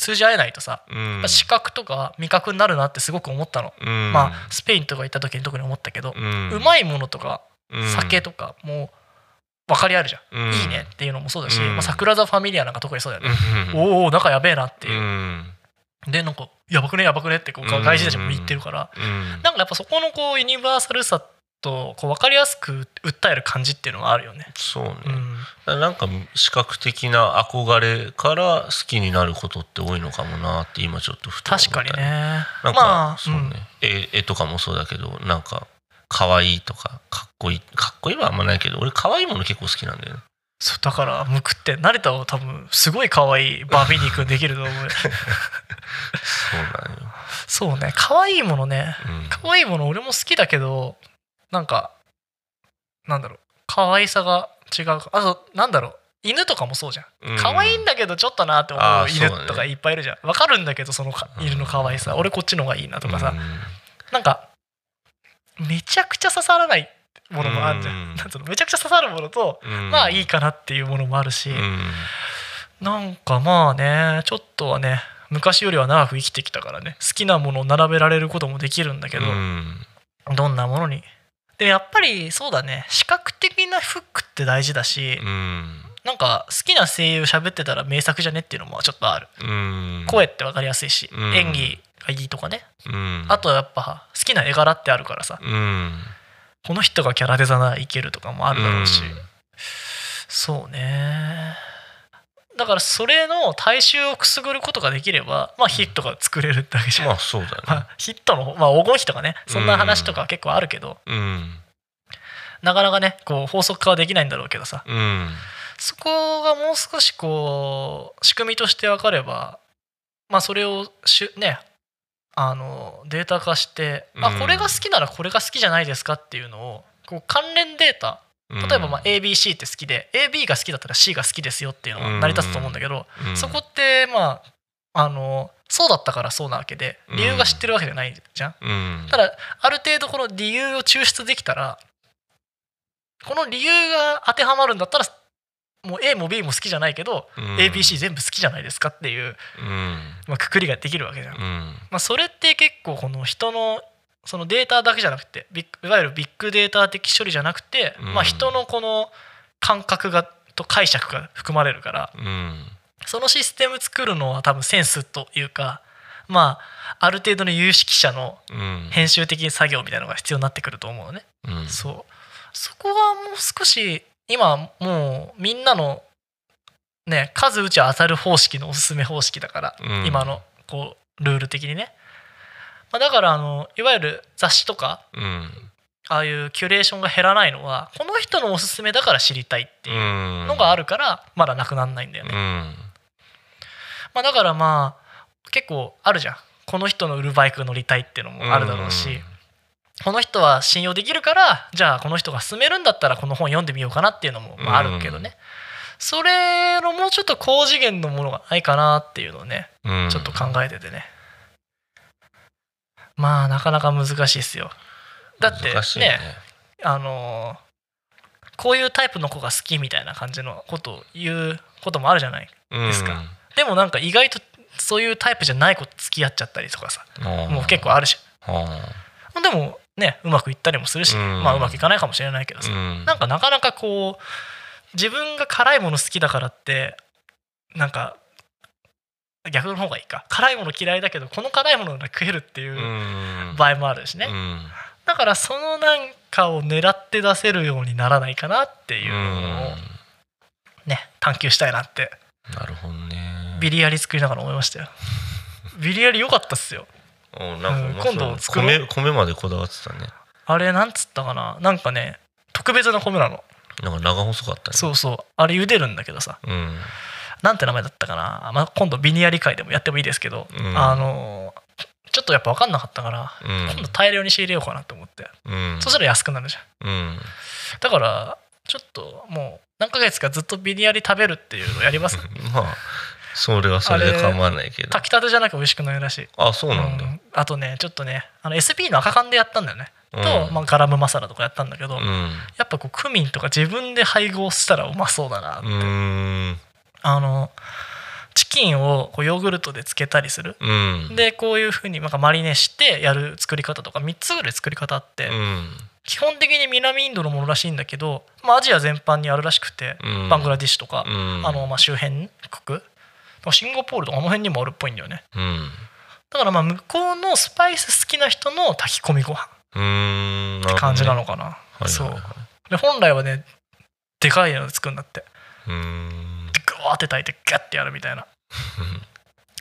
Speaker 3: 通じ合えないとさ、
Speaker 1: うん。
Speaker 3: 視覚とか味覚になるなってすごく思ったの、
Speaker 1: うん。
Speaker 3: まあスペインとか行った時に特に思ったけど、
Speaker 1: う
Speaker 3: うんまいものとか
Speaker 1: うん。
Speaker 3: 酒とかもう分かり合えるじゃん、
Speaker 1: うん。
Speaker 3: いいねっていうのもそうだし、
Speaker 1: うん。
Speaker 3: まあ、桜座ファミリアなんか特にそうだよね、
Speaker 1: うん。
Speaker 3: おお仲やべえなっていう。う、
Speaker 1: ん。
Speaker 3: でなんかやばくねやばくねってこう
Speaker 1: うん。
Speaker 3: 外人たちも言ってるから、
Speaker 1: うん。
Speaker 3: なんかやっぱそこのこうユニバーサルさとこう分かりやすく訴える感じっていうのがあるよね。
Speaker 1: そうね、
Speaker 3: うん、
Speaker 1: なんか視覚的な憧れから好きになることって多いのかもなって今ちょっとふと思った
Speaker 3: 確かにね。
Speaker 1: なんか、
Speaker 3: まあ
Speaker 1: そうね、絵絵とかもそうだけどなんか可愛いとかかっこいいかっこいいはあんまないけど俺可愛いもの結構好きなんだよね。
Speaker 3: そうだからむくって成田は多分すごい可愛いバービー肉できると思う。よ
Speaker 1: そうなんよ、
Speaker 3: そうね。可愛いものね。
Speaker 1: うん。
Speaker 3: 可愛いもの俺も好きだけどなんかなんだろう。可愛さが違うあとなんだろう。犬とかもそうじゃん。
Speaker 1: うん。
Speaker 3: 可愛いんだけどちょっとなって思う犬とかいっぱいいるじゃん。わかるんだけどそのか犬の可愛さ。俺こっちの方がいいなとかさ。
Speaker 1: うん。
Speaker 3: なんかめちゃくちゃ刺さらないものもあるじゃ
Speaker 1: うん
Speaker 3: ん。なんつうの？めちゃくちゃ刺さるものと
Speaker 1: うん。
Speaker 3: まあいいかなっていうものもあるし。
Speaker 1: うん。
Speaker 3: なんかまあねちょっとはね昔よりは長く生きてきたからね。好きなものを並べられることもできるんだけど、
Speaker 1: うん。
Speaker 3: どんなものにでやっぱりそうだね。視覚的なフックって大事だし、
Speaker 1: うん。
Speaker 3: なんか好きな声優喋ってたら名作じゃねっていうのもちょっとある、
Speaker 1: うん。
Speaker 3: 声って分かりやすいし、
Speaker 1: うん。
Speaker 3: 演技がいいとかね。
Speaker 1: うん。
Speaker 3: あとやっぱ好きな絵柄ってあるからさ。
Speaker 1: うん。
Speaker 3: この人がキャラデザならいけるとかもあるだろうし、
Speaker 1: うん。
Speaker 3: そうねだからそれの大衆をくすぐることができればまあヒットが作れるだけじゃん、
Speaker 1: まあそうだよね。
Speaker 3: まあヒットの方まあ黄金比とかねそんな話とかは結構あるけど、
Speaker 1: うん。
Speaker 3: なかなかねこう法則化はできないんだろうけどさ。
Speaker 1: うん。
Speaker 3: そこがもう少しこう仕組みとして分かればまあそれをしゅねあのデータ化して、あ
Speaker 1: うん。
Speaker 3: これが好きならこれが好きじゃないですかっていうのをこう関連データ
Speaker 1: うん
Speaker 3: 例えばまあ ABC って好きで AB が好きだったら C が好きですよっていうのが成り立つと思うんだけど、
Speaker 1: うん
Speaker 3: そこってまああのそうだったからそうなわけで理由が知ってるわけじゃないじゃん。
Speaker 1: うん。
Speaker 3: ただある程度この理由を抽出できたらこの理由が当てはまるんだったらもう A も B も好きじゃないけど、
Speaker 1: うん。
Speaker 3: ABC 全部好きじゃないですかっていう、
Speaker 1: うん。
Speaker 3: まあ、くくりができるわけじゃん。まあ、それって結構この人のそのデータだけじゃなくていわゆるビッグデータ的処理じゃなくて、
Speaker 1: うん。
Speaker 3: まあ、人のこの感覚がと解釈が含まれるから
Speaker 1: うん。
Speaker 3: そのシステム作るのは多分センスというかまあある程度の有識者の
Speaker 1: うん。
Speaker 3: 編集的作業みたいなのが必要になってくると思うのね。
Speaker 1: うん。
Speaker 3: そう。そこはもう少し今もうみんなのね数打ち当たる方式のおすすめ方式だから、
Speaker 1: うん。
Speaker 3: 今のこうルール的にね、まあ、だからあのいわゆる雑誌とか
Speaker 1: うん。
Speaker 3: ああいうキュレーションが減らないのはこの人のおすすめだから知りたいっていうのがあるからまだなくならないんだよね、
Speaker 1: うん。
Speaker 3: まあ、だからまあ結構あるじゃん。この人の売るバイク乗りたいっていうのもあるだろうし、この人は信用できるからじゃあこの人が勧めるんだったらこの本読んでみようかなっていうのもまああるけどね、それのもうちょっと高次元のものがないかなっていうのをね
Speaker 1: うん。
Speaker 3: ちょっと考えててね、まあなかなか難しいですよ。だって
Speaker 1: 難しい
Speaker 3: ね。あのーこういうタイプの子が好きみたいな感じのことを言うこともあるじゃない？ですか。でもなんか意外とそういうタイプじゃない子と付き合っちゃったりとかさ
Speaker 1: うん。
Speaker 3: もう結構あるし
Speaker 1: は
Speaker 3: でもねうまくいったりもするし、
Speaker 1: うん。
Speaker 3: まあうまくいかないかもしれないけどさ、
Speaker 1: あうん。
Speaker 3: なんかなかなかこう自分が辛いもの好きだからってなんか逆の方がいいか。辛いもの嫌いだけどこの辛いものが食えるっていううん。場合もあるしね、
Speaker 1: うん。
Speaker 3: だからそのなんかを狙って出せるようにならないかなっていうのをね探求したいなって。
Speaker 1: なるほどね。
Speaker 3: ビリヤリ作りながら思いましたよ。ビリヤリ良かったっすよ。
Speaker 1: おなんか
Speaker 3: 今度作
Speaker 1: 米米までこだわってたね。
Speaker 3: あれなんつったかな。なんかね特別な米なの。
Speaker 1: なんか長細かったね。
Speaker 3: そうそう。あれ茹でるんだけどさ。
Speaker 1: うん
Speaker 3: なんて名前だったかな、まあ、今度ビニヤリ会でもやってもいいですけど、
Speaker 1: うん。
Speaker 3: あのちょっとやっぱ分かんなかったから、
Speaker 1: うん。
Speaker 3: 今度大量に仕入れようかなと思って、
Speaker 1: うん。
Speaker 3: そしたら安くなるじゃん。
Speaker 1: うん。
Speaker 3: だからちょっともう何ヶ月かずっとビニヤリ食べるっていうのやります
Speaker 1: まあそれはそれで構わないけど。
Speaker 3: 炊きたてじゃなきゃ美味しくないらしい。
Speaker 1: あそうなんだ、
Speaker 3: うん。あとねちょっとねあの SP の赤缶でやったんだよね、
Speaker 1: うん。
Speaker 3: と、まあ、ガラムマサラとかやったんだけど、
Speaker 1: うん。
Speaker 3: やっぱこうクミンとか自分で配合したらうまそうだな、
Speaker 1: うーん
Speaker 3: あのチキンをこうヨーグルトでつけたりする、
Speaker 1: うん。
Speaker 3: でこういうふうになんかマリネしてやる作り方とか3つぐらい作り方あって、
Speaker 1: うん。
Speaker 3: 基本的に南インドのものらしいんだけど、まあ、アジア全般にあるらしくて、
Speaker 1: うん。
Speaker 3: バングラディッシュとか、
Speaker 1: うん。
Speaker 3: あのまあ周辺国。シンガポールとかあの辺にもあるっぽいんだよね。
Speaker 1: うん。
Speaker 3: だからまあ向こうのスパイス好きな人の炊き込みご飯。って感じなの
Speaker 1: か
Speaker 3: かな、
Speaker 1: はい。
Speaker 3: そう。で本来はねでかいので作るんだって。
Speaker 1: うーん
Speaker 3: でグワーって炊いてガッてやるみたいな。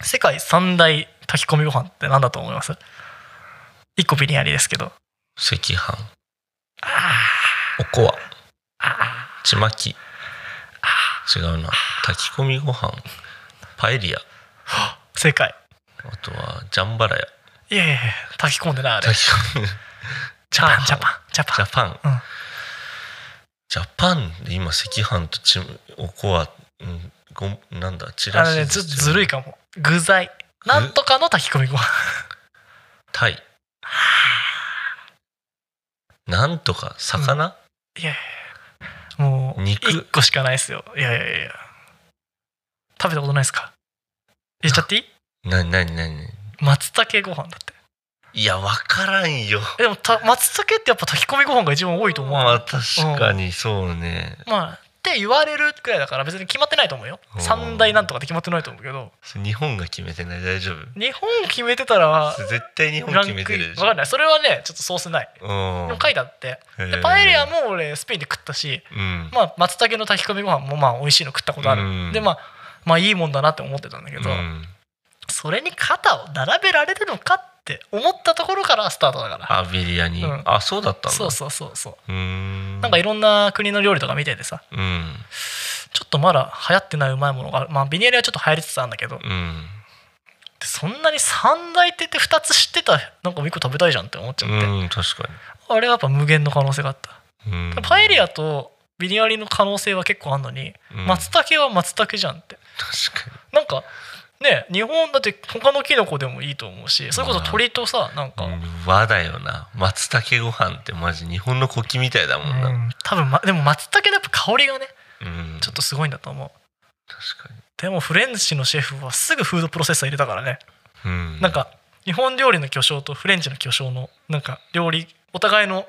Speaker 3: 世界三大炊き込みご飯って何だと思います？一個ビリヤニですけど。
Speaker 1: 赤飯。
Speaker 3: あ
Speaker 1: おこわ。ちまき。違うな。炊き込みご飯。パエリア。
Speaker 3: ー正解。
Speaker 1: あとはジャンバラヤ。
Speaker 3: いやいやいや炊き込んでないあれ。
Speaker 1: 炊き込み
Speaker 3: ジャパン。ジャパン。ジャパン。
Speaker 1: ジャパン、
Speaker 3: うん。
Speaker 1: ジャパンで今赤飯とちおこわ、うん、ごなんだ？チラシ
Speaker 3: あのねずずるいかも。具材。なんとかの炊き込みご飯。
Speaker 1: タイなんとか魚、
Speaker 3: いやいやもう
Speaker 1: 肉
Speaker 3: ？1個しかないですよ。いやいやいや。食べたことないですか？言っちゃっていい？
Speaker 1: なになになに？
Speaker 3: 松茸ご飯だって。
Speaker 1: いやわからんよ。
Speaker 3: えでもた松茸ってやっぱ炊き込みご飯が一番多いと思う。
Speaker 1: まあ確かにそうね、
Speaker 3: まあって言われるくらいだから別に決まってないと思うよ。
Speaker 1: うん。
Speaker 3: 三大なんとかって決まってないと思うけど。
Speaker 1: 日本が決めてない？大丈夫？
Speaker 3: 日本決めてたら
Speaker 1: 絶対日本決めてるでしょ。
Speaker 3: 分かんない。それはねちょっとソースない。
Speaker 1: うん。
Speaker 3: でも書いてあって。でパエリアも俺スペインで食ったし
Speaker 1: うん。
Speaker 3: まあ松茸の炊き込みご飯もまあ美味しいの食ったことある、
Speaker 1: うん。
Speaker 3: でまあまあいいもんだなって思ってたんだけど、
Speaker 1: うん。
Speaker 3: それに肩を並べられるのかって思ったところからスタートだから。
Speaker 1: あビリヤニ、
Speaker 3: うん。
Speaker 1: あそうだったんだ。
Speaker 3: そうそうそうそう。
Speaker 1: うーん。
Speaker 3: なんかいろんな国の料理とか見ててさ。
Speaker 1: うん。
Speaker 3: ちょっとまだ流行ってないうまいものがあるまあビニエリはちょっと流行りつつあるんだけど。
Speaker 1: うん。
Speaker 3: でそんなに三大って言って2つ知ってたらなんか1個食べたいじゃんって思っちゃって、
Speaker 1: うん確か
Speaker 3: あれはやっぱ無限の可能性があった、
Speaker 1: に、うん、
Speaker 3: パエリアとビニアリの可能性は結構あるのに、
Speaker 1: うん。
Speaker 3: 松茸は松茸じゃんって。
Speaker 1: 確か
Speaker 3: なんかね日本だって他のキノコでもいいと思うしそれこそ鳥とさなんか、
Speaker 1: 和だよな。松茸ご飯ってマジ日本の国旗みたいだもんな、
Speaker 3: うん多分、ま、でも松茸のやっぱ香りがね
Speaker 1: うん。
Speaker 3: ちょっとすごいんだと思う。
Speaker 1: 確か
Speaker 3: でもフレンチのシェフはすぐフードプロセッサー入れたからね、
Speaker 1: に、うん、
Speaker 3: なんか日本料理の巨匠とフレンチの巨匠のなんか料理お互いの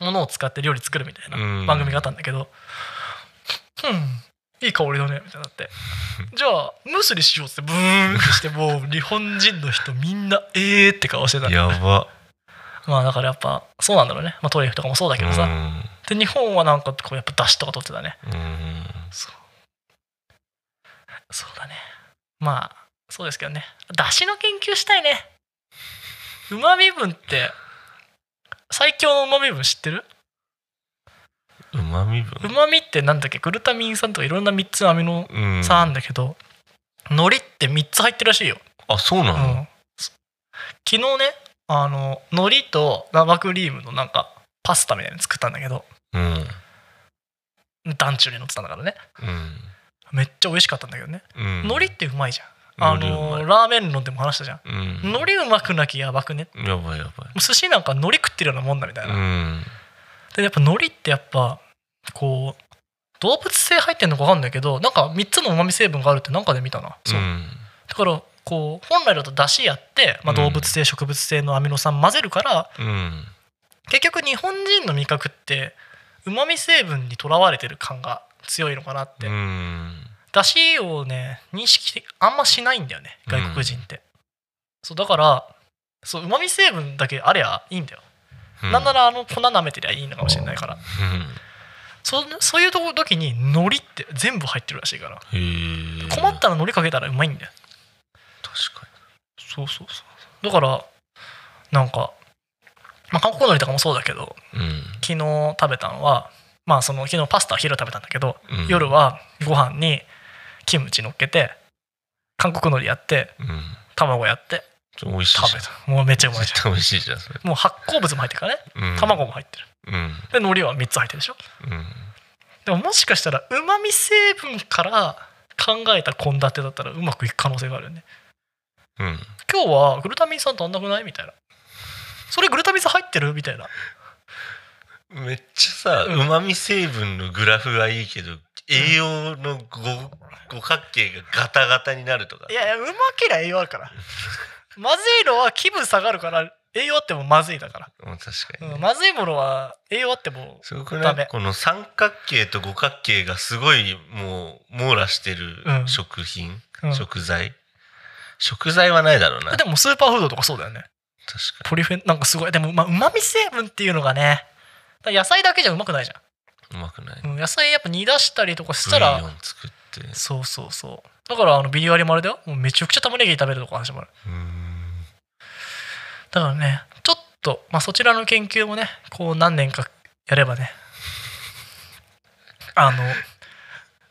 Speaker 3: ものを使って料理作るみたい
Speaker 1: うん。
Speaker 3: な番組があったんだけど。うんいい香りだねみたいになって。じゃあムスリしようってブーンってしてもう日本人の人みんなえーって顔してた。
Speaker 1: やば。
Speaker 3: まあだからやっぱそうなんだろうね、まあ、トリュフとかもそうだけどさ、
Speaker 1: うん。
Speaker 3: で日本はなんかこうやっぱだしとか取ってたね。
Speaker 1: うん。
Speaker 3: そう。そうだね。まあそうですけどね。だしの研究したいね。うまみ分って最強のうまみ分知ってる？
Speaker 1: うまみ
Speaker 3: う
Speaker 1: 分
Speaker 3: まみってなんだっけ？グルタミン酸とかいろんな3つのアミノ
Speaker 1: うん。
Speaker 3: 酸あるんだけど、海苔って3つ入ってるらしいよ、
Speaker 1: あそうな
Speaker 3: うん。
Speaker 1: の、
Speaker 3: 昨日ねあの海苔と生クリームのなんかパスタみたいなの作ったんだけど
Speaker 1: うん。
Speaker 3: 団中に乗ってたんだからね。
Speaker 1: うん。
Speaker 3: めっちゃ美味しかったんだけどね、
Speaker 1: うん。
Speaker 3: 海苔ってうまいじゃん。あ
Speaker 1: 海苔うまい。
Speaker 3: のラーメン論でも話したじゃん。
Speaker 1: うん。
Speaker 3: 海苔うまくなきゃやばくね？
Speaker 1: やばいやばい。
Speaker 3: 寿司なんか海苔食ってるようなもんだみたいな、
Speaker 1: うん
Speaker 3: でやっぱ海苔ってやっぱこう動物性入ってんのか分かんないけどなんか3つのうまみ成分があるってなんかで見たな。そう、
Speaker 1: ん。
Speaker 3: だからこう本来だと出汁やって、まあ、
Speaker 1: うん。
Speaker 3: 動物性植物性のアミノ酸混ぜるから、
Speaker 1: うん。
Speaker 3: 結局日本人の味覚ってうまみ成分にとらわれてる感が強いのかなって、
Speaker 1: うん。
Speaker 3: 出汁をね認識あんましないんだよね外国人って、そうだからそううまみ成分だけありゃいいんだよ、なんならあの粉舐めてりゃいいのかもしれないから。
Speaker 1: うん。
Speaker 3: そそういうとこ時に海苔って全部入ってるらしいから。困ったら海苔かけたらうまいんだよ。
Speaker 1: 確か
Speaker 3: そうそうそうだからなんか、まあ、韓国海苔とかもそうだけど
Speaker 1: にうん。
Speaker 3: 昨日食べたのはまあその昨日パスタ昼食べたんだけど、
Speaker 1: うん。
Speaker 3: 夜はご飯にキムチ乗っけて韓国海苔やって
Speaker 1: うん。
Speaker 3: 卵やって
Speaker 1: 美味しい
Speaker 3: 食べた。もうめっちゃうまい。じ
Speaker 1: 絶対美味しいじゃんそれ。
Speaker 3: ゃんもう発酵物も入ってるからね。
Speaker 1: うん。
Speaker 3: 卵も入ってる。
Speaker 1: うん。
Speaker 3: で海苔は3つ入ってるでしょ。
Speaker 1: うん。
Speaker 3: でももしかしたらうまみ成分から考えた献立だったらうまくいく可能性があるよね。
Speaker 1: うん。
Speaker 3: 今日はグルタミン酸足んなくない？みたいな。それグルタミン酸入ってる？みたいな。
Speaker 1: めっちゃさ
Speaker 3: う
Speaker 1: まみ成分のグラフがいいけど栄養の五五角形がガタガタになるとか。
Speaker 3: いやいやうまけりゃ栄養あるからまずいのは気分下がるから栄養あってもまずいだから、
Speaker 1: うん確かにね、
Speaker 3: うんまずいものは栄養あっても
Speaker 1: すごく
Speaker 3: ダメ。
Speaker 1: ねこの三角形と五角形がすごいもう網羅してる
Speaker 3: うん。
Speaker 1: 食品、
Speaker 3: うん。
Speaker 1: 食材。食材はないだろうな。
Speaker 3: でもスーパーフードとかそうだよね。
Speaker 1: 確か
Speaker 3: ポリフェンなんかすごい。でもまあうまみ成分っていうのがね野菜だけじゃうまくないじゃ
Speaker 1: にうまくない、
Speaker 3: ん、うん、野菜やっぱ煮出したりとかし
Speaker 1: ブ
Speaker 3: たら
Speaker 1: イヨン作って。
Speaker 3: そうそうそう。だからあのビリワリもあれだよ。もうめちゃくちゃ玉ねぎ食べるとか始まる。
Speaker 1: うーん
Speaker 3: だからねちょっと、まあ、そちらの研究もねこう何年かやればね あの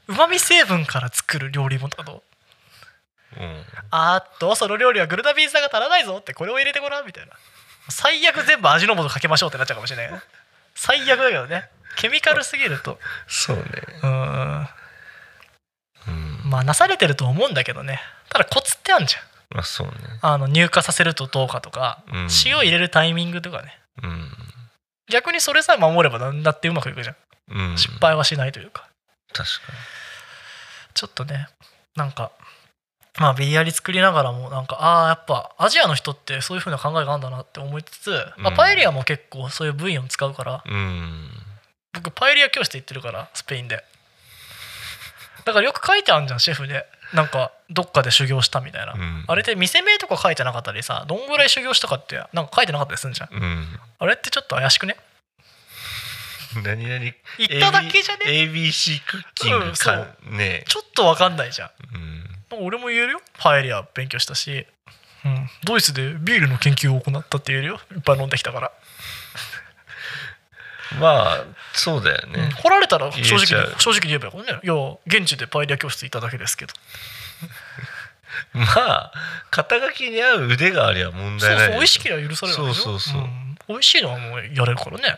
Speaker 3: うまみ成分から作る料理もとかどう？
Speaker 1: うん。
Speaker 3: あーっとその料理はグルタミン酸が足らないぞってこれを入れてごらんみたいな。最悪全部味の素かけましょうってなっちゃうかもしれない最悪だけどねケミカルすぎると。
Speaker 1: そうね。
Speaker 3: うーん。
Speaker 1: うん。
Speaker 3: まあなされてると思うんだけどね。ただコツってあるじゃん
Speaker 1: まあそうね。
Speaker 3: あの乳化させるとどうかとか、
Speaker 1: うん。
Speaker 3: 塩入れるタイミングとかね。
Speaker 1: うん。
Speaker 3: 逆にそれさえ守れば何だってうまくいくじゃん。
Speaker 1: うん。
Speaker 3: 失敗はしないというか。
Speaker 1: 確か
Speaker 3: ちょっとねなんかまあビリヤニ作りながらもなんかああやっぱアジアの人ってそういう風な考えがあるんだなって思いつつ、まあ、
Speaker 1: うん。
Speaker 3: パエリアも結構そういうブイヨン使うから。僕パエリア教室行ってるからスペインで。だからよく書いてあるじゃんシェフでなんかどっかで修行したみたいな、
Speaker 1: うん。
Speaker 3: あれって店名とか書いてなかったりさどんぐらい修行したかってなんか書いてなかったりするんじゃん。
Speaker 1: うん。
Speaker 3: あれってちょっと怪しくね？
Speaker 1: 何々
Speaker 3: 行っただけじゃね
Speaker 1: ？ABC クッキングか、ね。
Speaker 3: ちょっとわかんないじゃん。
Speaker 1: うん。
Speaker 3: 俺も言えるよ。パエリア勉強したし、うん、ドイツでビールの研究を行ったって言えるよ。いっぱい飲んできたから、
Speaker 1: まあそうだよ
Speaker 3: うん。
Speaker 1: ね、
Speaker 3: 来られたら正直に正直に言えばいいからね。いや現地でパエリア教室行っただけですけど。
Speaker 1: まあ肩書きに合う腕がありゃ問
Speaker 3: そう
Speaker 1: 題ない
Speaker 3: そう美味しければ許されるわけでしょ。
Speaker 1: そうそうそう。
Speaker 3: うん。美味しいのはもうやれるからね。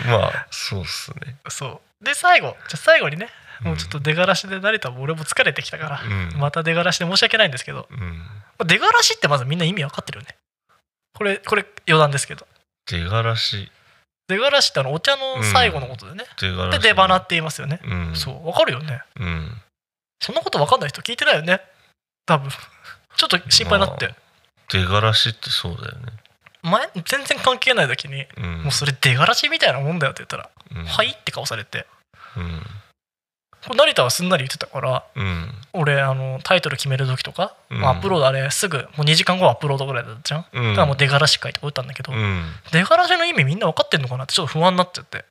Speaker 1: まあそうっすね。
Speaker 3: そう。で最後。じゃあ最後にね。もうちょっと出がらしで慣れた俺も疲れてきたから、
Speaker 1: うん。
Speaker 3: また出がらしで申し訳ないんですけど。
Speaker 1: うん。
Speaker 3: まあ出がらしってまずみんな意味わかってるよね。これこれ余談ですけど
Speaker 1: 出がらし。
Speaker 3: 出がらしってあのお茶の最後のことでね、
Speaker 1: 出がらし。
Speaker 3: で出花って言いますよね、
Speaker 1: うん。
Speaker 3: そうわかるよね。
Speaker 1: うん。
Speaker 3: そんなことわかんない人聞いてないよね。多分。ちょっと心配になって、
Speaker 1: ま出がらしってそうだよね。
Speaker 3: 前全然関係ない時に
Speaker 1: うん。
Speaker 3: もうそれ出がらしみたいなもんだよって言ったら「
Speaker 1: うん。
Speaker 3: はい?」って顔されて。
Speaker 1: うん
Speaker 3: 成田はすんなり言ってたから
Speaker 1: うん。
Speaker 3: 俺あのタイトル決める時とか、
Speaker 1: うん。
Speaker 3: まあアップロードあれすぐもう2時間後アップロードぐらいだったじゃん、
Speaker 1: うん。
Speaker 3: だからもう出がらし書いて打ったんだけど、
Speaker 1: うん。
Speaker 3: 出がらしの意味みんな分かってんのかな？ってちょっと不安になっちゃって。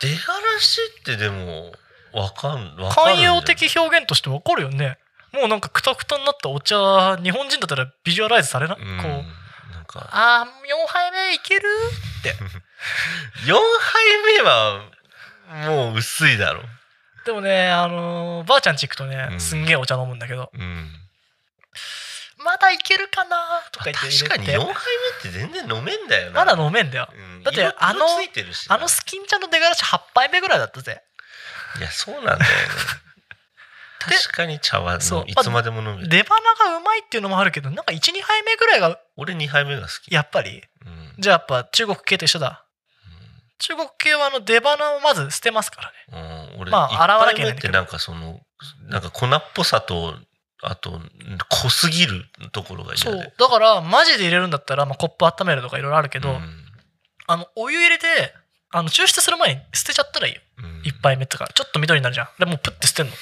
Speaker 1: 出がらしってでもわかんわかるん
Speaker 3: 寛容的表現として分かるよね。もうなんかクタクタになったお茶日本人だったらビジュアライズされなこう
Speaker 1: なんか。
Speaker 3: あー4杯目いける
Speaker 1: ？4 杯目はもう薄いだろ
Speaker 3: でもねあのーばあちゃんち行くとね、
Speaker 1: うん。
Speaker 3: すんげえお茶飲むんだけど。
Speaker 1: うん。
Speaker 3: まだいけるかな？とか言って
Speaker 1: 確かに
Speaker 3: 入れて。
Speaker 1: 4杯目って全然飲めんだよな。
Speaker 3: まだ飲めんだよ。
Speaker 1: うん。
Speaker 3: だって
Speaker 1: 色
Speaker 3: あのあのスキン茶の出がらし8杯目ぐらいだったぜ。
Speaker 1: いやそうなんだよね。確かに茶は
Speaker 3: そう
Speaker 1: いつまでも飲める。
Speaker 3: 出花がうまいっていうのもあるけどなんか12杯目ぐらいが
Speaker 1: 俺2杯目が好き。
Speaker 3: やっぱり？
Speaker 1: うん。
Speaker 3: じゃあやっぱ中国系と一緒だ中国系はあの出花をまず捨てますからね。
Speaker 1: うん俺
Speaker 3: まあ洗わなきゃいけない
Speaker 1: ってなんかそのなんか粉っぽさとあと濃すぎるところが
Speaker 3: そ
Speaker 1: 嫌で。
Speaker 3: う。だからマジで入れるんだったら、まあ、コップ温めるとかいろいろあるけど、
Speaker 1: うん。
Speaker 3: あのお湯入れてあの抽出する前に捨てちゃったらいいよ。
Speaker 1: うん。
Speaker 3: 1杯目とか。ちょっと緑になるじゃん。でもうプッて捨てんの。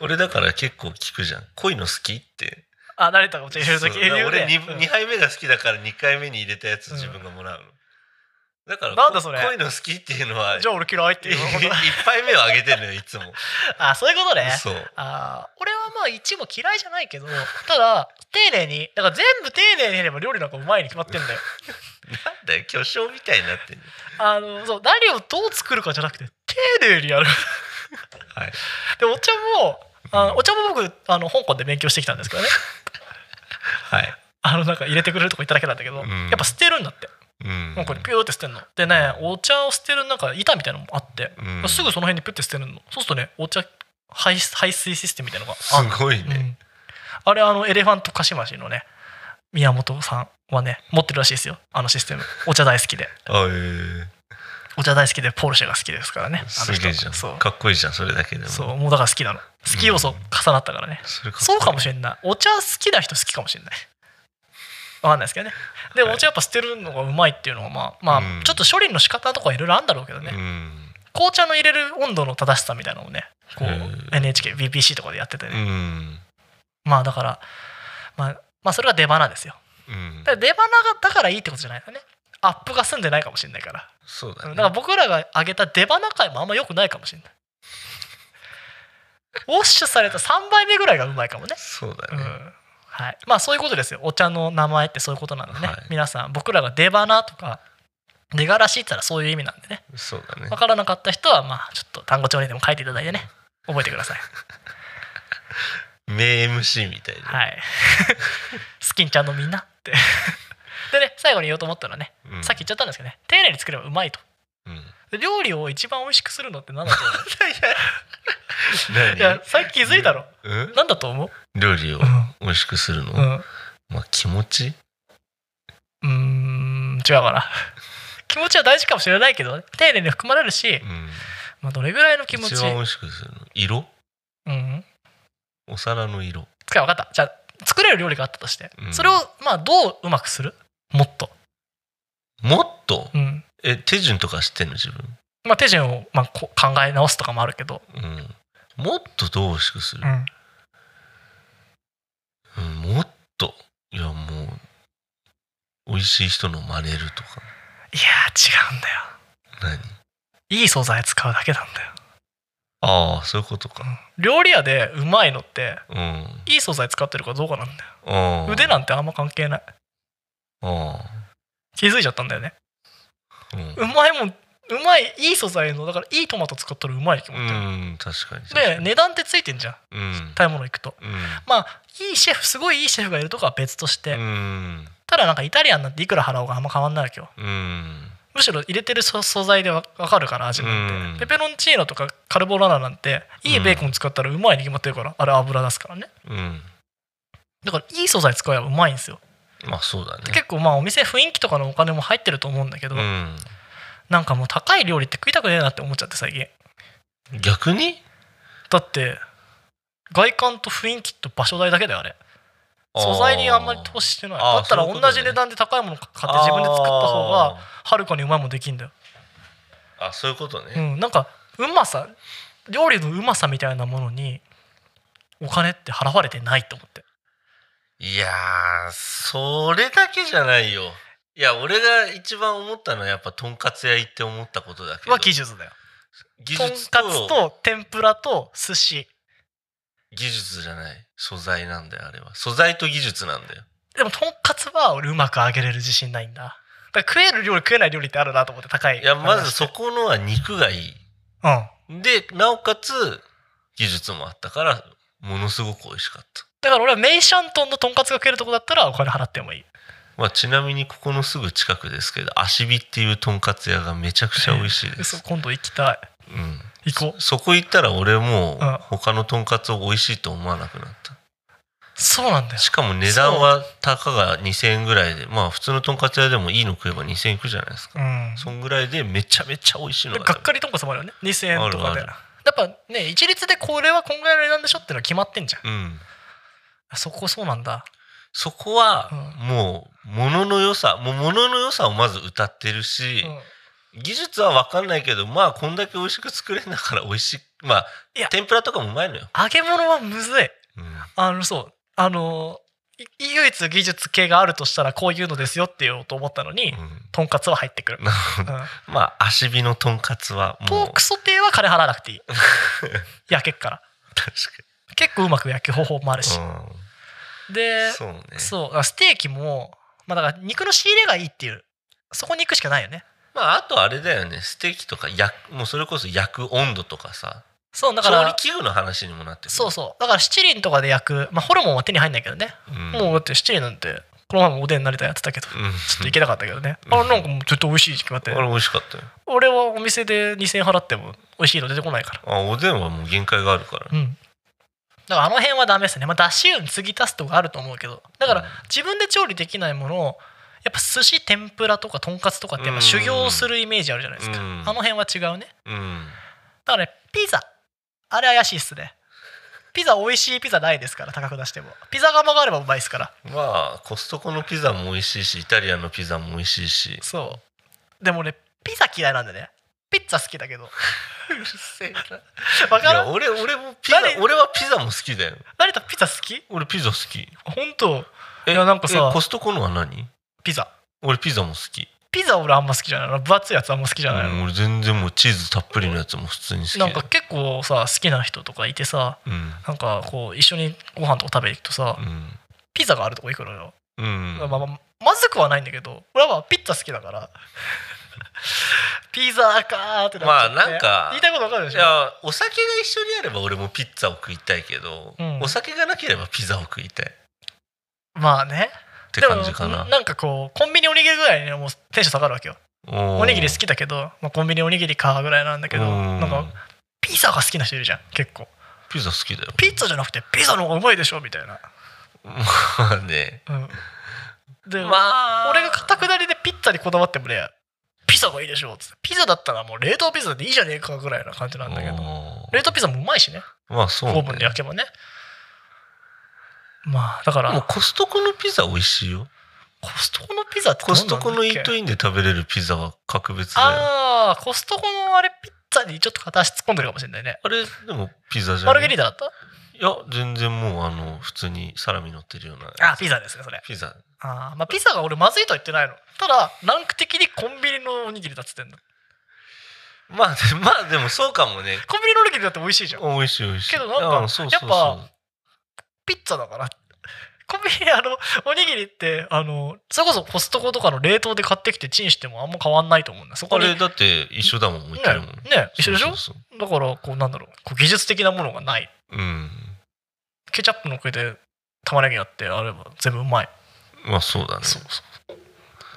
Speaker 1: 俺だから結構聞くじゃん。濃いの好きって。
Speaker 3: あ慣れたかもしれな
Speaker 1: 俺 2,
Speaker 3: うん。
Speaker 1: 二杯目が好きだから2回目に入れたやつ自分がもらうの、だから
Speaker 3: なんだそれ。
Speaker 1: 濃いの好きっていうのは
Speaker 3: じゃあ俺嫌いっていう。
Speaker 1: 1杯目をあげてるのよいつも。
Speaker 3: あそういうことね。
Speaker 1: そう。
Speaker 3: あー俺はまあ一も嫌いじゃないけどただ丁寧にだから全部丁寧にやれば料理なんかうまいに決まってんだよ。
Speaker 1: なんだよ巨匠みたいになってんの
Speaker 3: あのそう何をどう作るかじゃなくて丁寧にやる。
Speaker 1: はい。
Speaker 3: でお茶もあお茶も僕あの香港で勉強してきたんですけどね。
Speaker 1: はい
Speaker 3: あのなんか入れてくれるとこ行っただけなんだけど、
Speaker 1: うん。
Speaker 3: やっぱ捨てるんだって。
Speaker 1: うん。
Speaker 3: もうこれピューって捨てるの。でねお茶を捨てるなんか板みたいなのもあって、
Speaker 1: うん。
Speaker 3: すぐその辺にピュッて捨てるの。そうするとねお茶排排水システムみたいなのが
Speaker 1: す
Speaker 3: あんの
Speaker 1: ごいね、
Speaker 3: うん。あれあのエレファントカシマシのね宮本さんはね持ってるらしいですよ。あのシステム。お茶大好きで。
Speaker 1: あえ。ー
Speaker 3: お茶大好きでポルシェが好きですからね。あの人
Speaker 1: すげえじゃん。
Speaker 3: そう。
Speaker 1: かっこいいじゃんそれだけでも。
Speaker 3: そう。もうだから好きなの。好き要素重なったからね、
Speaker 1: それかっこいい。
Speaker 3: そうかもしれんな。いお茶好きな人好きかもしれないわかんないですけどね。でもお茶やっぱ捨てるのがうまいっていうのはまあまあ
Speaker 1: うん。
Speaker 3: ちょっと処理の仕方とかいろいろあるんだろうけどね、
Speaker 1: うん。
Speaker 3: 紅茶の入れる温度の正しさみたいなのをねこう
Speaker 1: へー。
Speaker 3: NHKBBC とかでやってて
Speaker 1: う
Speaker 3: ね、
Speaker 1: ん。
Speaker 3: まあだから、まあ、まあそれが出花ですよ。
Speaker 1: うん。
Speaker 3: だから出花がだからいいってことじゃないよね。アップが済んでないかもしれないから。
Speaker 1: そうだね。
Speaker 3: だから僕らが挙げた出花回もあんま良くないかもしれない。ウォッシュされた3倍目ぐらいがうまいかもね。
Speaker 1: そうだね、
Speaker 3: うんはい、まあそういうことですよ。お茶の名前ってそういうことなんでね、
Speaker 1: はい。
Speaker 3: 皆さん僕らが出花とか出がらしいって言ったらそういう意味なんでね。
Speaker 1: そうだね。
Speaker 3: 分からなかった人はまあちょっと単語帳にでも書いていただいてね。覚えてください。
Speaker 1: 名 MC みたいで、
Speaker 3: はい。スキンちゃんのみんなって。でね最後に言おうと思ったのはね、
Speaker 1: うん。
Speaker 3: さっき言っちゃったんですけどね丁寧に作ればうまいと。
Speaker 1: うん。
Speaker 3: で料理を一番美味しくするのって何だと思う？
Speaker 1: 何？
Speaker 3: いやさっき気づいたろ。
Speaker 1: うん？
Speaker 3: 何だと思う？
Speaker 1: 料理を
Speaker 3: うん
Speaker 1: 美味しくするの、
Speaker 3: うん。
Speaker 1: まあ気持ち？
Speaker 3: うーん違うかな。気持ちは大事かもしれないけど丁寧に含まれるし、
Speaker 1: うん。
Speaker 3: まあ、どれぐらいの気持ち？
Speaker 1: 一番美味しくするの？色？
Speaker 3: うん。
Speaker 1: お皿の色。
Speaker 3: 使い分かった。じゃあ作れる料理があったとして、
Speaker 1: うん。
Speaker 3: それをまあどううまくする？もっと、
Speaker 1: もっと？
Speaker 3: うん
Speaker 1: え手順とか知ってんの？自分。
Speaker 3: まあ、手順をまあこ考え直すとかもあるけど、
Speaker 1: うん。もっとどうしくする？
Speaker 3: う、ん、
Speaker 1: うんもっと。いやもう美味しい人の真似るとか。
Speaker 3: いやー違うんだよ。
Speaker 1: 何？
Speaker 3: いい素材使うだけなんだよ。
Speaker 1: ああそういうことか。
Speaker 3: 料理屋でうまいのって
Speaker 1: うん。
Speaker 3: いい素材使ってるかどうかなんだよ。
Speaker 1: ああ。
Speaker 3: 腕なんてあんま関係ない。
Speaker 1: あ
Speaker 3: 気づいちゃったんだよね。
Speaker 1: あうん。
Speaker 3: うまいもんうまいいい素材のだからいいトマト使ったらうまいと思ってる、
Speaker 1: うん確かに。
Speaker 3: で値段ってついてんじゃん。
Speaker 1: うん。
Speaker 3: 食べ物行くと。
Speaker 1: うん。
Speaker 3: まあいいシェフすごいいいシェフがいるとかは別として、
Speaker 1: うん。
Speaker 3: ただなんかイタリアンなんていくら払おうがあんま変わんないわけよ。
Speaker 1: うん。
Speaker 3: むしろ入れてる素素材でわ分かるから味なんて、
Speaker 1: うん。
Speaker 3: ペペロンチーノとかカルボナーラなんていいベーコン使ったらうまいに決まってるからあれ油出すからね。
Speaker 1: うん。
Speaker 3: だからいい素材使えばうまいんですよ
Speaker 1: まあそうだね。
Speaker 3: 結構まあお店雰囲気とかのお金も入ってると思うんだけど、
Speaker 1: うん。
Speaker 3: なんかもう高い料理って食いたくねえなって思っちゃって最近。
Speaker 1: 逆に？
Speaker 3: だって外観と雰囲気と場所代だけだよあれ。素材にあんまり投資してない。だったら同じ値段で高いもの買って自分で作った方がはるかにうまいもんできんだよ、
Speaker 1: あそういうこと
Speaker 3: う
Speaker 1: ね。
Speaker 3: ん、なんかうまさ料理のうまさみたいなものにお金って払われてないと思って
Speaker 1: いやーそれだけじゃないよ。いや俺が一番思ったのはやっぱとんかつ屋行って思ったことだけど。
Speaker 3: は技術だよ。
Speaker 1: 技
Speaker 3: とん
Speaker 1: 術
Speaker 3: かつと天ぷらと寿司。
Speaker 1: 技術じゃない。素材なんだよあれは。素材と技術なんだよ。
Speaker 3: でもとんかつは俺うまく揚げれる自信ないんだ。だ食える料理食えない料理ってあるなと思って高い。
Speaker 1: いやまずそこのは肉がいい。
Speaker 3: うん。
Speaker 1: でなおかつ技術もあったからものすごく美味しかった
Speaker 3: だから俺はメイシャントンのとんかつが食えるとこだったらお金払ってもいい。
Speaker 1: まあ、ちなみにここのすぐ近くですけど足火っていうとんかつ屋がめちゃくちゃ美味しいです、
Speaker 3: 嘘今度行きたい。
Speaker 1: うん、
Speaker 3: 行こう。
Speaker 1: そそこ行ったら俺も他のとんかつを美味しいと思わなくなった。
Speaker 3: そうなんだよ。
Speaker 1: しかも値段はたかが2000円ぐらいでまあ普通のとんかつ屋でもいいの食えば2000円いくじゃないですか。
Speaker 3: うん。
Speaker 1: そんぐらいでめちゃめちゃ美味しいの
Speaker 3: で
Speaker 1: が
Speaker 3: がっかりとんかつもあるよね。2000円とかで
Speaker 1: あるある。
Speaker 3: やっぱね一律でこれはこんぐらいの値段でしょっていうのは決まってんじゃん。
Speaker 1: うん
Speaker 3: そこそうなんだ。
Speaker 1: そこは
Speaker 3: う
Speaker 1: もう物の良さもう物の良さをまず歌ってるし、
Speaker 3: うん。
Speaker 1: 技術は分かんないけどまあこんだけ美味しく作れんだから美味しいまあ
Speaker 3: いや。
Speaker 1: 天ぷらとかもうまいのよ、
Speaker 3: 揚げ物はむずい。
Speaker 1: うん。
Speaker 3: あのそう。あのい唯一技術系があるとしたらこういうのですよって言おうと思ったのに、
Speaker 1: うん。
Speaker 3: とんかつは入ってくる、うん。
Speaker 1: まあ足火のとんかつはもう。
Speaker 3: ポークソテーは金払わなくていい。焼けっから。
Speaker 1: 確
Speaker 3: 結構うまく焼く方法もあるし、
Speaker 1: うん、そうね。
Speaker 3: そう。ステーキもまあだから肉の仕入れがいいっていう。そこに行くしかないよね。
Speaker 1: まああとあれだよね。ステーキとか焼くもうそれこそ焼く温度とかさ。
Speaker 3: そうだから
Speaker 1: 調理器具の話にもなってくる。
Speaker 3: そうそう。だから七輪とかで焼く、まあ、ホルモンは手に入んないけどね、
Speaker 1: うん、
Speaker 3: もうだって七輪なんてこの前もおでん成田やってたけどちょ
Speaker 1: うん
Speaker 3: っと行けなかったけどね。あなんかもう絶対美味しいに決まって。
Speaker 1: あれ美味しかったよ。
Speaker 3: 俺はお店で2000円払っても美味しいの出てこないから。
Speaker 1: あおでんはもう限界があるから。
Speaker 3: うんだからあの辺はダメですね。まあだし運継ぎ足すとかあると思うけど。だから自分で調理できないものをやっぱ寿司天ぷらとかとんかつとかってやっぱ修行するイメージあるじゃないですか、
Speaker 1: うん。
Speaker 3: あの辺は違うね。
Speaker 1: うん。
Speaker 3: だからねピザ。あれ怪しいっすね。ピザ美味しいピザないですから高く出しても。ピザ窯があればうまいですから。
Speaker 1: まあコストコのピザも美味しいしイタリアンのピザも美味しいし。
Speaker 3: そう。でもねピザ嫌いなんでねピッツァ好きだけど。
Speaker 1: うるせえな。
Speaker 3: わかる
Speaker 1: いや俺俺もピザ
Speaker 3: 何
Speaker 1: 俺はピザも好きだよ
Speaker 3: 成田ピザ好き？
Speaker 1: 俺ピザ好き。
Speaker 3: 本当？
Speaker 1: え
Speaker 3: いやなんかさ
Speaker 1: えコストコのは何？
Speaker 3: ピザ。
Speaker 1: 俺ピザも好き。
Speaker 3: ピザ俺あんま好きじゃない。の分厚いやつあんま好きじゃないの、
Speaker 1: うん俺全然もうチーズたっぷりのやつも普通に好き。
Speaker 3: なんか結構さ好きな人とかいてさ
Speaker 1: うん。
Speaker 3: なんかこう一緒にご飯とか食べに行くとさ、
Speaker 1: うん。
Speaker 3: ピザがあるとこ行くのよ、
Speaker 1: うん。
Speaker 3: まあまあまずくはないんだけど俺はピッツァ好きだからピザかーって
Speaker 1: まあなんか。
Speaker 3: 言いたいことわかるで
Speaker 1: い
Speaker 3: しょ？
Speaker 1: やお酒が一緒にあれば俺もピッツァを食いたいけど、
Speaker 3: うん。
Speaker 1: お酒がなければピザを食いたい。っ
Speaker 3: まあね。
Speaker 1: て
Speaker 3: でも
Speaker 1: 感じかな。
Speaker 3: なんかこうコンビニおにぎりぐらいにもうテンション下がるわけよ。
Speaker 1: お
Speaker 3: おにぎり好きだけど、まあ、コンビニおにぎりかぐらいなんだけど
Speaker 1: うん。
Speaker 3: なんかピザが好きな人いるじゃん結構。
Speaker 1: ピザ好きだよ。
Speaker 3: ピッツァじゃなくてピザの方がうまいでしょ？みたいな、
Speaker 1: まあね。
Speaker 3: うん、で、
Speaker 1: まあ。
Speaker 3: 俺が片下りでピッツァにこだわってもねピザがいいでしょっつって。ピザだったらもう冷凍ピザでいいじゃねえかぐらいな感じなんだけど。冷凍ピザもうまいしね。
Speaker 1: まあそう、ね、
Speaker 3: オーブンで焼けばね。まあだから。
Speaker 1: もうコストコのピザ美味しいよ。
Speaker 3: コストコのピザってど
Speaker 1: コストコのイートインで食べれるピザは格別だよ。
Speaker 3: ああコストコのあれピッツァにちょっと片足突っ込んでるかもしれないね。
Speaker 1: あれでもピザじゃん
Speaker 3: マルゲリータだった？
Speaker 1: いや全然もうあの普通にサラミ乗ってるような
Speaker 3: あピザですねそれ。
Speaker 1: ピザ。
Speaker 3: あーまあピザが俺まずいとは言ってないの。ただランク的にコンビニのおにぎりだっつってんの。
Speaker 1: まあでまあでもそうかもね。
Speaker 3: コンビニのおにぎりだって美味しいじゃん。
Speaker 1: 美味しい美味しい。
Speaker 3: けどなんか
Speaker 1: あそうそうそう。
Speaker 3: やっピッツァだから。コンビニあのおにぎりってあのそれこそコストコとかの冷凍で買ってきてチンしてもあんま変わんないと思うんだ。そこに
Speaker 1: あれだって一緒だもん置いてるもん。
Speaker 3: ねね一緒でしょ？だからこうなんだろうこう技術的なものがない。
Speaker 1: うん
Speaker 3: ケチャップのっけて玉ねぎやってあれば全部うまい。
Speaker 1: まあそうだね。
Speaker 3: そうそう。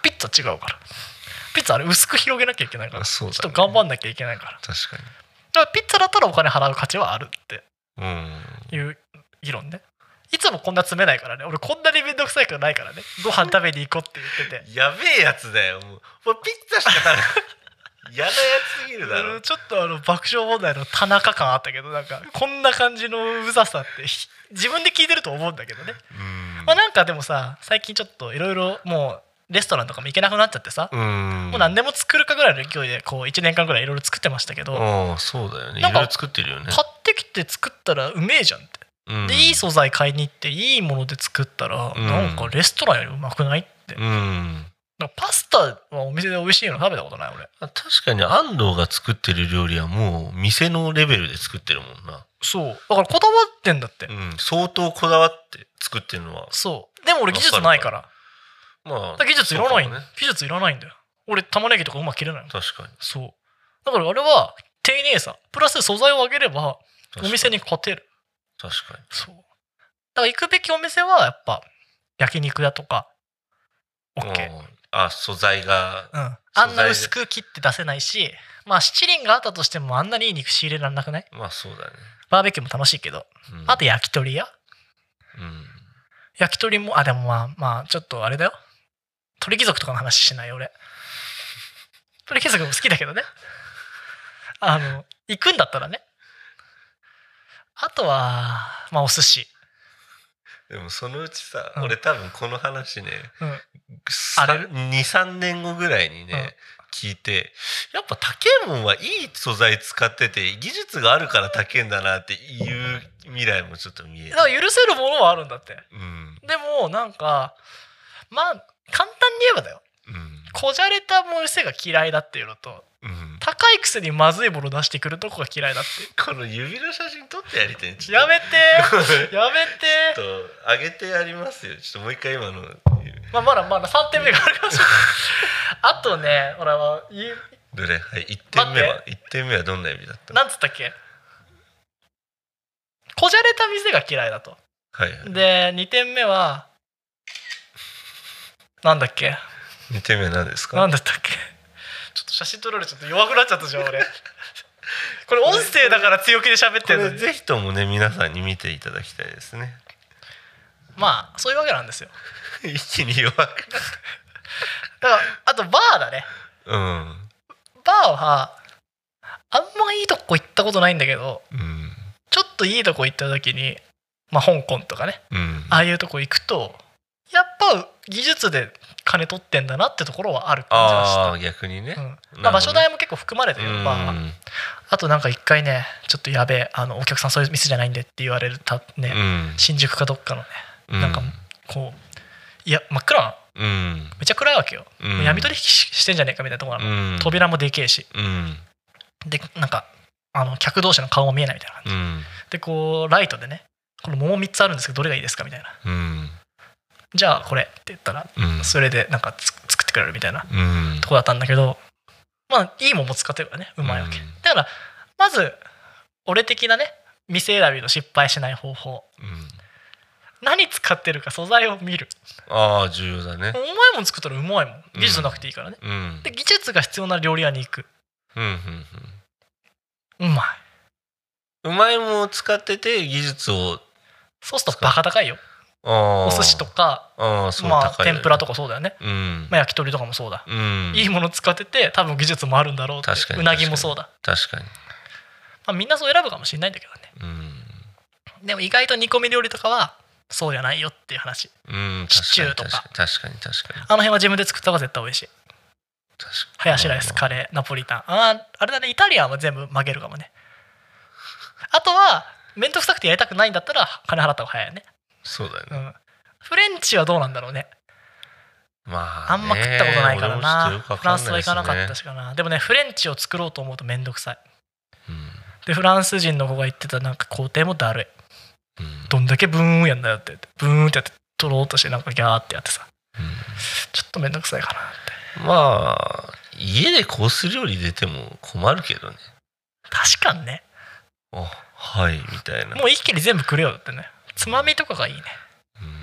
Speaker 3: ピッツァ違うから。ピッツァあれ薄く広げなきゃいけないから。
Speaker 1: ね。
Speaker 3: ちょっと頑張んなきゃいけないから。
Speaker 1: 確かに。
Speaker 3: だからピッツァだったらお金払う価値はあるって
Speaker 1: うん。
Speaker 3: いう議論ね。いつもこんな詰めないからね。俺こんなに面倒くさいからないからね。ご飯食べに行こうって言ってて。
Speaker 1: やべえやつだよ。もうもうピッツァしか食べない嫌なやつすぎるだろ。
Speaker 3: ちょっとあの爆笑問題の田中感あったけどなんかこんな感じのうざさってひ自分で聞いてると思うんだけどね、
Speaker 1: うん。
Speaker 3: まあ、なんかでもさ最近ちょっといろいろもうレストランとかも行けなくなっちゃってさ、
Speaker 1: うん。
Speaker 3: もう何でも作るかぐらいの勢いでこう1年間ぐらいいろいろ作ってましたけど、
Speaker 1: ああそうだよね。いろいろ作ってるよね。
Speaker 3: 買ってきて作ったらうめえじゃんって、
Speaker 1: うん。
Speaker 3: でいい素材買いに行っていいもので作ったら、
Speaker 1: うん。
Speaker 3: なんかレストランよりうまくないって、
Speaker 1: うん
Speaker 3: パスタはお店で美味しいの食べたことない俺。
Speaker 1: 確かに安藤が作ってる料理はもう店のレベルで作ってるもんな、
Speaker 3: そう。だからこだわってんだって、
Speaker 1: うん、相当こだわって作ってるのは
Speaker 3: そう。でも俺技術ないから。
Speaker 1: まあ
Speaker 3: 技術いらない
Speaker 1: ね。
Speaker 3: 技術いらないんだよ。俺玉ねぎとかうまく切れないの。
Speaker 1: 確かに。
Speaker 3: そう。だからあれは丁寧さ。プラス素材を上げればお店に勝てる。
Speaker 1: 確かに。
Speaker 3: そう。だから行くべきお店はやっぱ焼肉屋とか。OK
Speaker 1: うんあ素材が
Speaker 3: うん、あんな薄く切って出せないしまあ七輪があったとしてもあんなにいい肉仕入れられなくない？
Speaker 1: まあそうだね、
Speaker 3: バーベキューも楽しいけど。
Speaker 1: うん、
Speaker 3: あと焼き鳥屋
Speaker 1: うん。
Speaker 3: 焼き鳥もあでもまあまあちょっとあれだよ。鳥貴族とかの話しないよ俺。鳥貴族も好きだけどね。あの行くんだったらね。あとはまあお寿司
Speaker 1: でもそのうちさ、
Speaker 3: うん。
Speaker 1: 俺多分この話ね、
Speaker 3: うん。
Speaker 1: さ
Speaker 3: あれ
Speaker 1: 23年後ぐらいにね、聞いてやっぱ高えもんはいい素材使ってて技術があるから高えんだなっていう未来もちょっと見える。
Speaker 3: だ、から許せるものはあるんだって。
Speaker 1: うん。
Speaker 3: でもなんかまあ簡単に言えばだよ。
Speaker 1: うん。
Speaker 3: こじゃれた店が嫌いだっていうのと
Speaker 1: うん、
Speaker 3: 高いくせにまずいもの出してくるとこが嫌いだって。
Speaker 1: この指の写真撮ってやりたい。ちょっと。
Speaker 3: やめて。やめて。
Speaker 1: ちょっと上げてやりますよ。ちょっともう一回今の
Speaker 3: まあ、まだまだ3点目があるかもしれないあとね俺は
Speaker 1: どれ？はい1点目は？
Speaker 3: 待
Speaker 1: 1点目はどんな指だった？の
Speaker 3: なんつったっけ？こじゃれた店が嫌いだと。
Speaker 1: はいはい。
Speaker 3: で2点目はなんだっけ
Speaker 1: ？2点目は何ですか？
Speaker 3: なんだったっけ？と写真撮られちゃって弱くなっちゃったじゃん俺。これ音声だから強気で喋っ
Speaker 1: こ
Speaker 3: てるの
Speaker 1: ぜひともね皆さんに見ていただきたいですね。
Speaker 3: まあそういうわけなんですよ。
Speaker 1: 一気に弱く。な っ
Speaker 3: だからあとバーだね。
Speaker 1: たうん。
Speaker 3: バーはあんまいいとこ行ったことないんだけど
Speaker 1: うん。
Speaker 3: ちょっといいとこ行った時にまあ香港とかね。
Speaker 1: うん。
Speaker 3: ああいうとこ行くとやっぱ技術で金取ってんだなってところはある。感じがした。
Speaker 1: ああ逆にね、
Speaker 3: うん。まあ、場所代も結構含まれてる。よバーは
Speaker 1: うん。
Speaker 3: あとなんか一回ねちょっとやべえあのお客さんそういう店じゃないんでって言われるたね、
Speaker 1: うん。
Speaker 3: 新宿かどっかのね
Speaker 1: うん。
Speaker 3: なんかこういや真っ暗なの。
Speaker 1: うん。
Speaker 3: めっちゃ暗いわけよ、
Speaker 1: うん。
Speaker 3: 闇取引ししてんじゃねえかみたいなところなの、
Speaker 1: うん。
Speaker 3: 扉もでけえし。
Speaker 1: うん。
Speaker 3: でなんかあの客同士の顔も見えないみたいな感じ、
Speaker 1: うん。
Speaker 3: でこうライトでねこの桃3つあるんですけどどれがいいですかみたいな。
Speaker 1: うん
Speaker 3: じゃあこれって言ったら
Speaker 1: うん。
Speaker 3: それでなんかつ作ってくれるみたいな
Speaker 1: うん。
Speaker 3: とこだったんだけどまあいい桃使ってるからねうまいわけ、
Speaker 1: うん。
Speaker 3: だからまず俺的なね店選びの失敗しない方法。
Speaker 1: うん。
Speaker 3: 何使ってるか素材を見る。
Speaker 1: ああ重要だね。
Speaker 3: うまいもん作ったらうまいもん。技術なくていいからね、
Speaker 1: うん。
Speaker 3: で技術が必要な料理屋に行く。
Speaker 1: うんうん
Speaker 3: うまい。
Speaker 1: うまいものを使ってて技術を
Speaker 3: そうするとバカ高いよお寿司とかまあ天ぷらとかそうだよね、
Speaker 1: うん。
Speaker 3: まあ、焼き鳥とかもそうだ、
Speaker 1: うん。
Speaker 3: いいもの使ってて多分技術もあるんだろうって
Speaker 1: 確かに
Speaker 3: うなぎもそうだ、
Speaker 1: 確かに。
Speaker 3: まあ、みんなそう選ぶかもしれないんだけどね。
Speaker 1: うん。
Speaker 3: でも意外と煮込み料理とかはそうじゃないよっていう話。
Speaker 1: うん
Speaker 3: シチューとか。
Speaker 1: 確かに確かに。
Speaker 3: あの辺は自分で作った方が絶対美味しい。
Speaker 1: 確かに。
Speaker 3: ハヤシライスカレーナポリタン。あーあれだね。イタリアンは全部曲げるかもね。あとは面倒くさくてやりたくないんだったら金払った方が早いよね、
Speaker 1: そうだよね。
Speaker 3: うん、フレンチはどうなんだろうね。
Speaker 1: まあ
Speaker 3: あんま食ったことないからな。
Speaker 1: 俺もちょっとよくわ
Speaker 3: フランスは行かなかったしかな。でもねフレンチを作ろうと思うと面倒くさい。
Speaker 1: うん。
Speaker 3: でフランス人の子が言ってたなんか工程もだるい。
Speaker 1: うん。
Speaker 3: どんだけブーンやんだよって言って。ブーンってやって取ろうとしてなんかギャーってやってさ。
Speaker 1: うん。
Speaker 3: ちょっと面倒くさいかなって。
Speaker 1: まあ家でコース料理出ても困るけどね。
Speaker 3: 確かにね。
Speaker 1: あはいみたいな。
Speaker 3: もう一気に全部くれよってねつまみとかがいいね。
Speaker 1: うん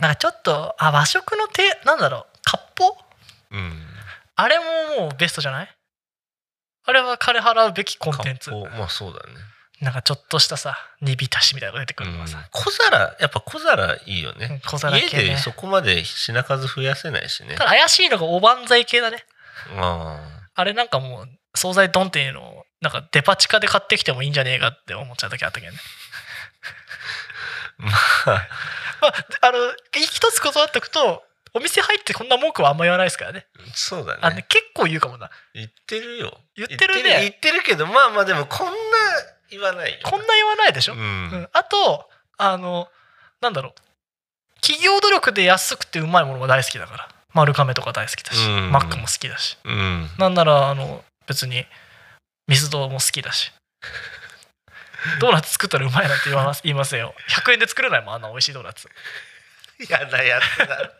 Speaker 3: なんかちょっとあ和食の手なんだろう割烹？
Speaker 1: うん。
Speaker 3: あれももうベストじゃない？あれは金払うべきコンテンツ。
Speaker 1: まあそうだね。
Speaker 3: なんかちょっとしたさ煮浸しみたいなのが出てくるのがさ、
Speaker 1: うん。小皿やっぱ小皿いいよね。
Speaker 3: 小皿
Speaker 1: 家
Speaker 3: 系ね。
Speaker 1: でそこまで品数増やせないしね。
Speaker 3: ただ怪しいのがおばんざい系だね。
Speaker 1: あ
Speaker 3: あ。れなんかもう惣菜ドンっていうのをなんかデパ地下で買ってきてもいいんじゃねえかって思っちゃう時あったけどね。
Speaker 1: あ まあ。
Speaker 3: まああの一つ断っておくとお店入ってこんな文句はあんま言わないですからね。
Speaker 1: そうだね。
Speaker 3: あね結構言うかもな。
Speaker 1: 言ってるよ。
Speaker 3: 言ってるね。
Speaker 1: 言ってるけどまあまあでもこんな言わないよ
Speaker 3: こんな言わないでしょ、
Speaker 1: う
Speaker 3: うん。んあとあのなんだろう。企業努力で安くてうまいものが大好きだから。丸亀とか大好きだし、
Speaker 1: うん。
Speaker 3: マックも好きだし。
Speaker 1: うん。
Speaker 3: なんならあの別にミスドも好きだしドーナツ作ったらうまいなんて言わます言いますよ。100円で作れないもんあんな美味しいドーナツ。
Speaker 1: やだやだ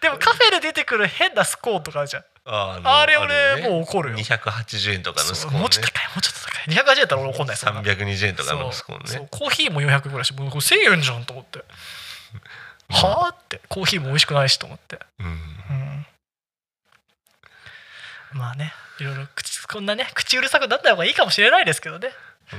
Speaker 3: でもカフェで出てくる変なスコーンとかあるじゃん。
Speaker 1: あの
Speaker 3: あれ俺もう怒るよ。
Speaker 1: 280円とかのスコーンね。
Speaker 3: もうちょっと高いもうちょっと高い280円だったら俺怒んないそんな
Speaker 1: 320円とかのスコーンね。
Speaker 3: コーヒーも400円ぐらいしもうこれ1000円じゃんと思って。はあってコーヒーも美味しくないしと思って。
Speaker 1: うん。
Speaker 3: うん。まあねいろいろ口こんなね口うるさくなった方がいいかもしれないですけどね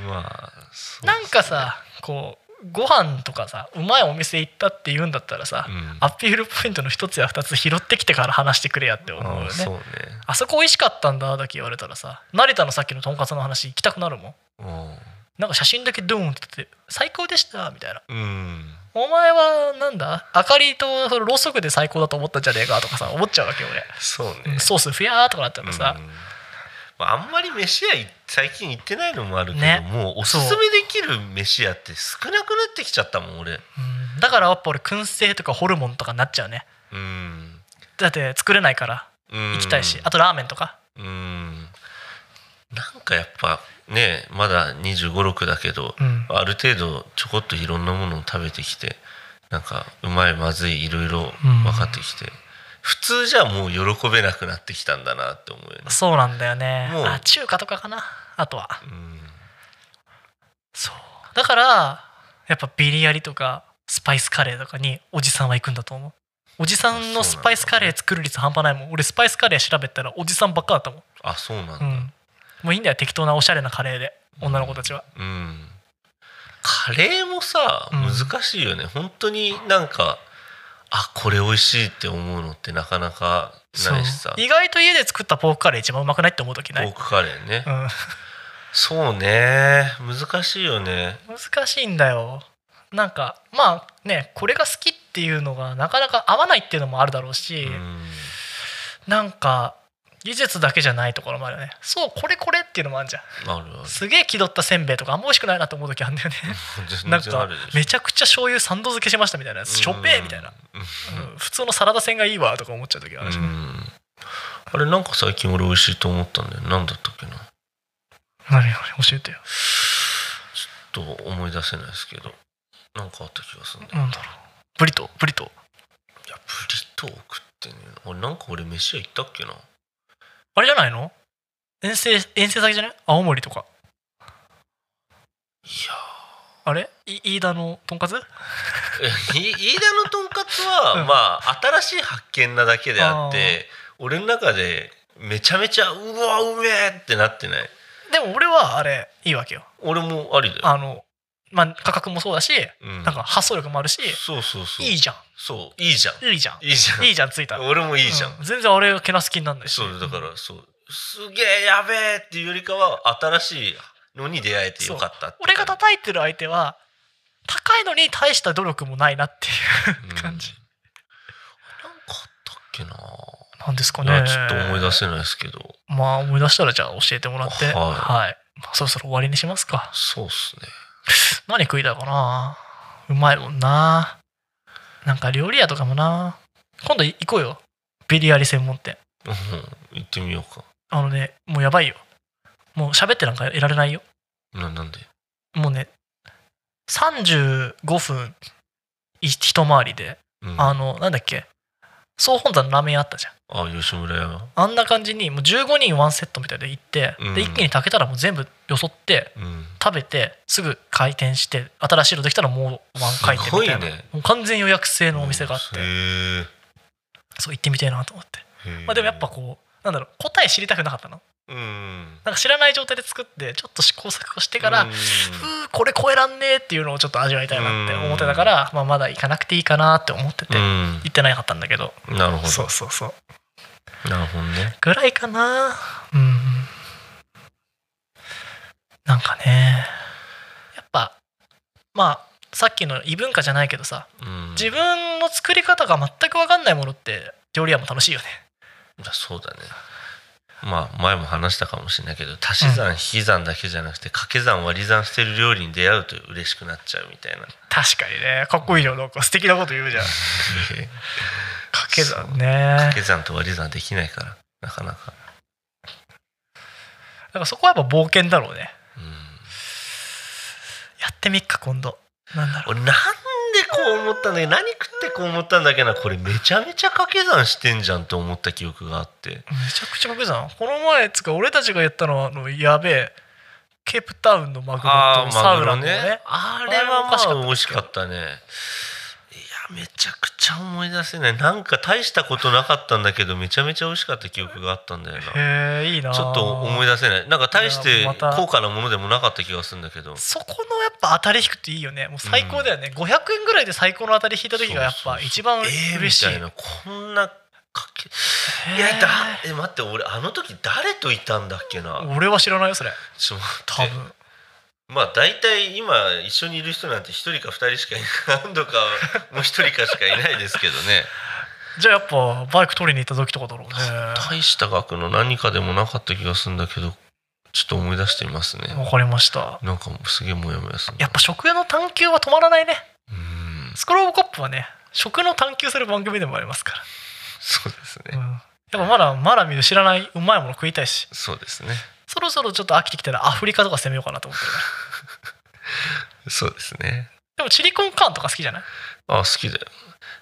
Speaker 1: まあ
Speaker 3: なんかさこうご飯とかさうまいお店行ったって言うんだったらさ、
Speaker 1: うん。
Speaker 3: アピールポイントの一つや二つ拾ってきてから話してくれやって思うよね。
Speaker 1: あそうね。
Speaker 3: あそこ美味しかったんだだけ言われたらさ成田のさっきのとんかつの話行きたくなるもん。
Speaker 1: うん。
Speaker 3: なんか写真だけドーンって撮って最高でしたみたいな。
Speaker 1: うん。
Speaker 3: お前はなんだ？明かりとそのろうそくで最高だと思ったんじゃねえかとかさ思っちゃうわけよ
Speaker 1: そうね。
Speaker 3: 俺ソースフィアーとかなったらさ、
Speaker 1: うん。まああんまり飯屋い最近行ってないのもあるけど、
Speaker 3: ね。
Speaker 1: もうおすすめできる飯屋って少なくなってきちゃったもん俺。
Speaker 3: うん。だからやっぱ俺燻製とかホルモンとかになっちゃうね。
Speaker 1: うん。
Speaker 3: だって作れないから
Speaker 1: 行
Speaker 3: 行きたいし、あとラーメンとか。
Speaker 1: うん。なんかやっぱねまだ2 5 6だけど、
Speaker 3: うん。
Speaker 1: ある程度ちょこっといろんなものを食べてきてなんかうまいまずいいろいろ分かってきて、普通じゃもう喜べなくなってきたんだなって思うよね。
Speaker 3: そうなんだよね。
Speaker 1: もう。
Speaker 3: あ中華とかかな？あとは。
Speaker 1: うん。
Speaker 3: そう。だからやっぱビリヤリとかスパイスカレーとかにおじさんは行くんだと思う。おじさんのスパイスカレー作る率半端ないもん。俺スパイスカレー調べたらおじさんばっかだったもん、
Speaker 1: あそうなんだ。
Speaker 3: うん、もういいんだよ適当なおしゃれなカレーで。女の子たちは。
Speaker 1: うん。カレーもさ
Speaker 3: うん。
Speaker 1: 難しいよね、本当になんかあこれ美味しいって思うのってなかなかないしさ。
Speaker 3: 意外と家で作ったポークカレー一番うまくないって思う時ない、
Speaker 1: ポークカレーね、
Speaker 3: うん、
Speaker 1: そうね。難しいよね。
Speaker 3: 難しいんだよ。なんかまあねこれが好きっていうのがなかなか合わないっていうのもあるだろうし、
Speaker 1: うん。
Speaker 3: なんか技術だけじゃないところもあるよね。そうこれこれっていうのもあるじゃん。すげえ気取ったせんべいとかあんま美味しくないなと思う時あるんだよね。
Speaker 1: 全
Speaker 3: なんかめちゃくちゃ醤油3度漬けしましたみたいなやつ。しょっぺーみたいな、
Speaker 1: うん。
Speaker 3: うん。普通のサラダ線がいいわとか思っちゃう時あるし。ね、
Speaker 1: うん。あれなんか最近俺美味しいと思ったんだよ。何だったっけな。
Speaker 3: 何何教えてよ。
Speaker 1: ちょっと思い出せないですけど。なんかあった気がするんだよ。
Speaker 3: なんだろう。ブリトー？ブリトー？
Speaker 1: いやブリトー食ってね。俺なんか俺飯屋行ったっけな
Speaker 3: あれじゃないの？遠征遠征先じゃない？青森とか。
Speaker 1: いや
Speaker 3: あれ？い飯田のとんかつ？
Speaker 1: 飯田のとんかつは、
Speaker 3: うん。
Speaker 1: まあ新しい発見なだけであって俺の中でめちゃめちゃうわうめえってなってない？
Speaker 3: でも俺はあれいいわけよ。
Speaker 1: 俺もありだよ、
Speaker 3: あのまあ価格もそうだし
Speaker 1: うん、
Speaker 3: なんか発想力もあるし
Speaker 1: そうそうそう。
Speaker 3: いいじゃん。
Speaker 1: そう。いいじゃん。
Speaker 3: いいじゃん。
Speaker 1: いいじゃん。
Speaker 3: いいじゃんついたら。
Speaker 1: 俺もいいじゃん、
Speaker 3: うん。全然あれけなす気になんないし。
Speaker 1: そうだからそう。すげえやべえっていうよりかは新しいのに出会えてよかった
Speaker 3: 俺が叩いてる相手は高いのに大した努力もないなっていう感じ、
Speaker 1: なんかあったっけな。
Speaker 3: なんですか
Speaker 1: い
Speaker 3: ね
Speaker 1: やちょっと思い出せないですけど。
Speaker 3: まあ思い出したらじゃあ教えてもらって。
Speaker 1: はい。
Speaker 3: まあ、そろそろ終わりにしますか。
Speaker 1: そうっすね
Speaker 3: 何食いたいかな？うまいもんな。なんか料理屋とかもな。今度行こうよ。ビリヤリ専門店。
Speaker 1: うん行ってみようか。
Speaker 3: あのねもうやばいよ。もう喋ってなんかいられないよ。
Speaker 1: ななんで？
Speaker 3: もうね35分い一回りで、
Speaker 1: うん。
Speaker 3: あのなんだっけ？総本山のラーメン屋あったじゃん。
Speaker 1: あ吉村屋。
Speaker 3: あんな感じにもう15人ワンセットみたいで行って、
Speaker 1: うん。
Speaker 3: で一気に炊けたらもう全部よそって
Speaker 1: うん。
Speaker 3: 食べてすぐ開店して新しいのできたらもうワン回転みたいな、
Speaker 1: ね。
Speaker 3: もう完全予約制のお店があって、
Speaker 1: へえ。
Speaker 3: そう行ってみたいなと思って、まあ、でもやっぱこうなんだろう答え知りたくなかったの
Speaker 1: うん。
Speaker 3: なんか知らない状態で作ってちょっと試行錯誤してから、
Speaker 1: う
Speaker 3: うんーこれ超えらんねえっていうのをちょっと味わいたいなって思ってたから、まあ、まだ行かなくていいかなって思ってて、
Speaker 1: うん。
Speaker 3: 行ってなかったんだけど。
Speaker 1: なるほど。
Speaker 3: そうそうそう。
Speaker 1: なるほどね。
Speaker 3: ぐらいかなうん。なんかね。やっぱまあさっきの異文化じゃないけどさ
Speaker 1: うん。
Speaker 3: 自分の作り方が全く分かんないものって料理屋も楽しいよね。
Speaker 1: そうだねまあ前も話したかもしれないけど足し算引き算だけじゃなくて掛け算割り算してる料理に出会うと嬉しくなっちゃうみたいな。
Speaker 3: 確かにね。かっこいいよなんか素敵なこと言うじゃん。掛け算ね。
Speaker 1: 掛け算と割り算できないからなかなか、
Speaker 3: だからそこはやっぱ冒険だろうね。
Speaker 1: うん、
Speaker 3: やってみっか今度。なんだろう。
Speaker 1: 俺なんでこう思ったんだけど何食ってこう思ったんだっけなこれめちゃめちゃ掛け算してんじゃんって思った記憶があって。
Speaker 3: めちゃくちゃ掛け算？この前つか俺たちがやったのはあのやべえケープタウンのマグロ
Speaker 1: あ
Speaker 3: とサウナのね。
Speaker 1: ねあれはまあ美味しかったねめちゃくちゃ思い出せない。なんか大したことなかったんだけどめちゃめちゃ美味しかった記憶があったんだよな。
Speaker 3: へえいいな
Speaker 1: ちょっと思い出せない。なんか大して高価なものでもなかった気がするんだけど。
Speaker 3: そこのやっぱ当たり引くっていいよね。もう最高だよね、500円ぐらいで最高の当たり引いた時がやっぱ一番
Speaker 1: えー
Speaker 3: 嬉しい、
Speaker 1: みたいな。こんなかけいやだえ待って俺あの時誰といたんだっけな？
Speaker 3: 俺は知らないよそれ。
Speaker 1: ちょっと
Speaker 3: 多
Speaker 1: 待って。
Speaker 3: 分
Speaker 1: まあ大体今一緒にいる人なんて一人か二人しかいない何度かもう一人かしかいないですけどね。
Speaker 3: じゃあやっぱバイク取りに行った時とかだろうね
Speaker 1: 大した額の何かでもなかった気がするんだけどちょっと思い出してみますね。
Speaker 3: わかりました。
Speaker 1: なんかもうすげえモヤモヤするな。
Speaker 3: やっぱ食への探求は止まらないね。
Speaker 1: うん。
Speaker 3: スクローブコップはね食の探求する番組でもありますか
Speaker 1: そうです
Speaker 3: ら、
Speaker 1: ね、
Speaker 3: うん、やっぱまだまだ見る知らないうまいもの食いたいし。
Speaker 1: そうですね
Speaker 3: そろそろちょっと飽きてきたらアフリカとか攻めようかなと思ってる。
Speaker 1: そうですね。
Speaker 3: でもチリコンカーンとか好きじゃない？
Speaker 1: あ好きだよ。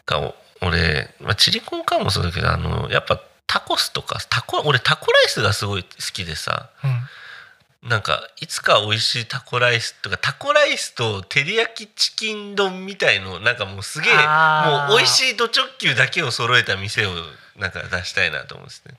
Speaker 1: かお俺、まあ、チリコンカーンもそうだけどあのやっぱタコスとかタコ俺タコライスがすごい好きでさ
Speaker 3: うん。
Speaker 1: なんかいつか美味しいタコライスとかタコライスと照り焼きチキン丼みたいのなんかもうすげえもう美味しいド直球だけを揃えた店をなんか出したいなと思うんですね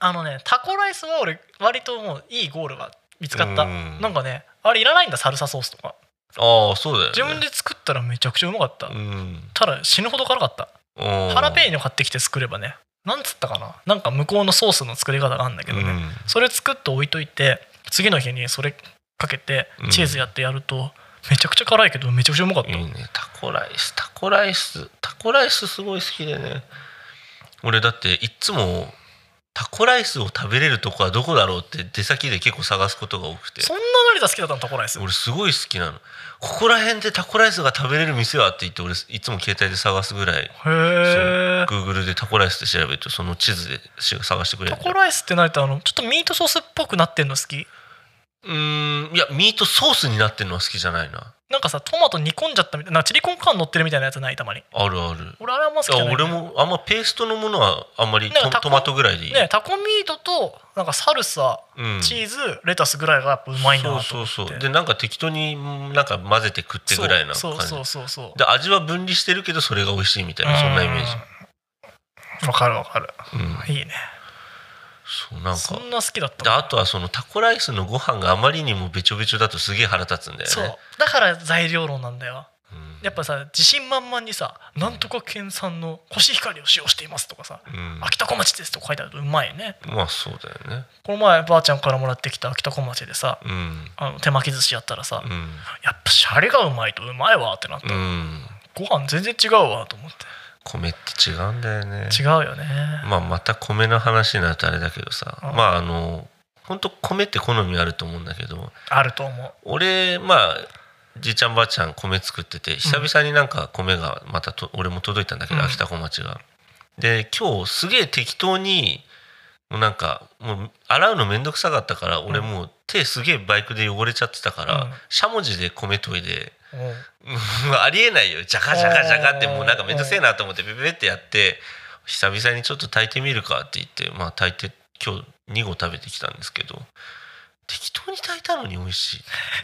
Speaker 3: あのねタコライスは俺割ともういいゴールが見つかった。
Speaker 1: うん。
Speaker 3: なんかねあれいらないんだサルサソースとか。
Speaker 1: ああそうだよね。
Speaker 3: 自分で作ったらめちゃくちゃうまかった、
Speaker 1: うん。
Speaker 3: ただ死ぬほど辛かった。ハ
Speaker 1: ハ
Speaker 3: ラペーニョ買ってきて作ればねなんつったかな。なんか向こうのソースの作り方があるんだけどね、それ作って置いといて次の日にそれかけて
Speaker 1: うん。
Speaker 3: チーズやってやると、めちゃくちゃ辛いけどめちゃくちゃうまかった、
Speaker 1: いいね。タコライスタコライスタコライスすごい好きでね。俺だっていっつもタコライスを食べれるとこはどこだろうって出先で結構探すことが多くて。
Speaker 3: そんな成田好きだったのタコライス？
Speaker 1: 俺すごい好きなの。ここら辺でタコライスが食べれる店はって言って俺いつも携帯で探すぐらい。
Speaker 3: へえ
Speaker 1: Google でタコライスって調べるとその地図で探してくれる。
Speaker 3: タコライスってなるとあのちょっとミートソースっぽくなってんの好き？
Speaker 1: うーんいやミートソースになってるのは好きじゃないな
Speaker 3: なんかさトマト煮込んじゃったみたいなチリコンカーン乗ってるみたいなやつないたまに。
Speaker 1: あるある。
Speaker 3: 俺あれはあんま好きじゃない。
Speaker 1: 俺もあんまペーストのものはあんまりトトマトぐらいでいい、
Speaker 3: ねタコミートとなんかサルサ
Speaker 1: うん。
Speaker 3: チーズレタスぐらいがやっぱうまいなと思って。
Speaker 1: そうそうそう。でなんか適当にんなんか混ぜて食ってぐらいな感じ。
Speaker 3: そうそうそうそう。
Speaker 1: で味は分離してるけどそれが美味しいみたいなそんなイメージ。
Speaker 3: うん。わかるわかる。
Speaker 1: うん。
Speaker 3: いいね
Speaker 1: そうなんか。
Speaker 3: そんな好きだった
Speaker 1: あとはそのタコライスのご飯があまりにもべちょべちょだとすげえ腹立つんだよね。
Speaker 3: そう。だから材料論なんだよ。
Speaker 1: うん。
Speaker 3: やっぱさ自信満々にさ「なんとか県産のコシヒカリを使用しています」とかさ
Speaker 1: うん「
Speaker 3: 秋田小町です」とか書いてあるとうまいね。
Speaker 1: まあそうだよね。
Speaker 3: この前ばあちゃんからもらってきた秋田小町でさ
Speaker 1: うん。
Speaker 3: あの手巻き寿司やったらさ、
Speaker 1: うん。
Speaker 3: やっぱシャリがうまいとうまいわってなった、
Speaker 1: うん。
Speaker 3: ご飯全然違うわと思って
Speaker 1: 米って違うんだよね。
Speaker 3: 違うよね。
Speaker 1: まあまた米の話になるとあれだけどさ。
Speaker 3: うん。
Speaker 1: まああの本当米って好みあると思うんだけど。
Speaker 3: あると思う。
Speaker 1: 俺まあじいちゃんばあちゃん米作ってて久々になんか米がまたと俺も届いたんだけど、
Speaker 3: うん。
Speaker 1: 秋田小町が。で今日すげえ適当にもうなんかもう洗うのめんどくさかったから俺もう手すげえバイクで汚れちゃってたから、
Speaker 3: うん。
Speaker 1: しゃもじで米研いで
Speaker 3: うん。
Speaker 1: う んありえないよ。ジャカジャカジャカってもうなんかめんどくせえなと思ってペペペってやって久々にちょっと炊いてみるかって言ってまあ炊いて今日2合食べてきたんですけど適当に炊いたのに美味しい。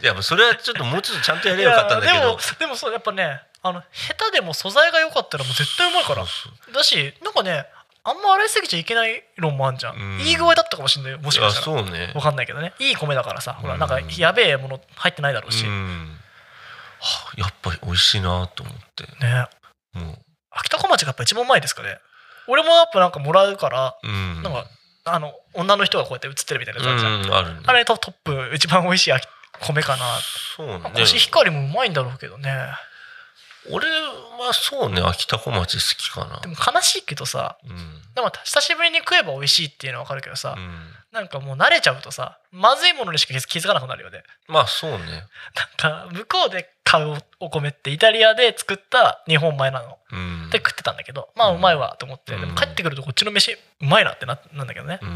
Speaker 1: いやまあそれはちょっともうちょっとちゃんとやればよかったんだけど。
Speaker 3: でもでもそうやっぱねあの下手でも素材が良かったらもう絶対うまいから。だしなんかねあんま洗いすぎちゃいけない論もあんじゃん、
Speaker 1: うん。
Speaker 3: いい具合だったかもしんないよもしかしたら。
Speaker 1: そうね。
Speaker 3: わかんないけどね。いい米だからさほら
Speaker 1: うん
Speaker 3: なんかやべえもの入ってないだろうし、
Speaker 1: うん。はあやっぱり美味しいなと思って。
Speaker 3: ね。
Speaker 1: もう。
Speaker 3: 秋田小町がやっぱ一番うまいですかね。俺もやっぱなんかもらうから、
Speaker 1: うん。
Speaker 3: なんかあの女の人がこうやって映ってるみたいなやつあるじゃん、
Speaker 1: うんあるね。
Speaker 3: あれトップ一番美味しい秋米かな。
Speaker 1: そうね。
Speaker 3: コシヒカリもうまいんだろうけどね
Speaker 1: 俺はそうね秋田小町好きかな。
Speaker 3: でも悲しいけどさ
Speaker 1: うん。
Speaker 3: でも久しぶりに食えば美味しいっていうのは分かるけどさ、
Speaker 1: うん。
Speaker 3: なんかもう慣れちゃうとさまずいものにしか気づかなくなるよね。
Speaker 1: まあそうね。
Speaker 3: なんか向こうで買うお米ってイタリアで作った日本米なの。
Speaker 1: うん。
Speaker 3: で食ってたんだけどまあうまいわと思って、
Speaker 1: うん。
Speaker 3: でも帰ってくるとこっちの飯うまいなってななんだけどね、
Speaker 1: うん。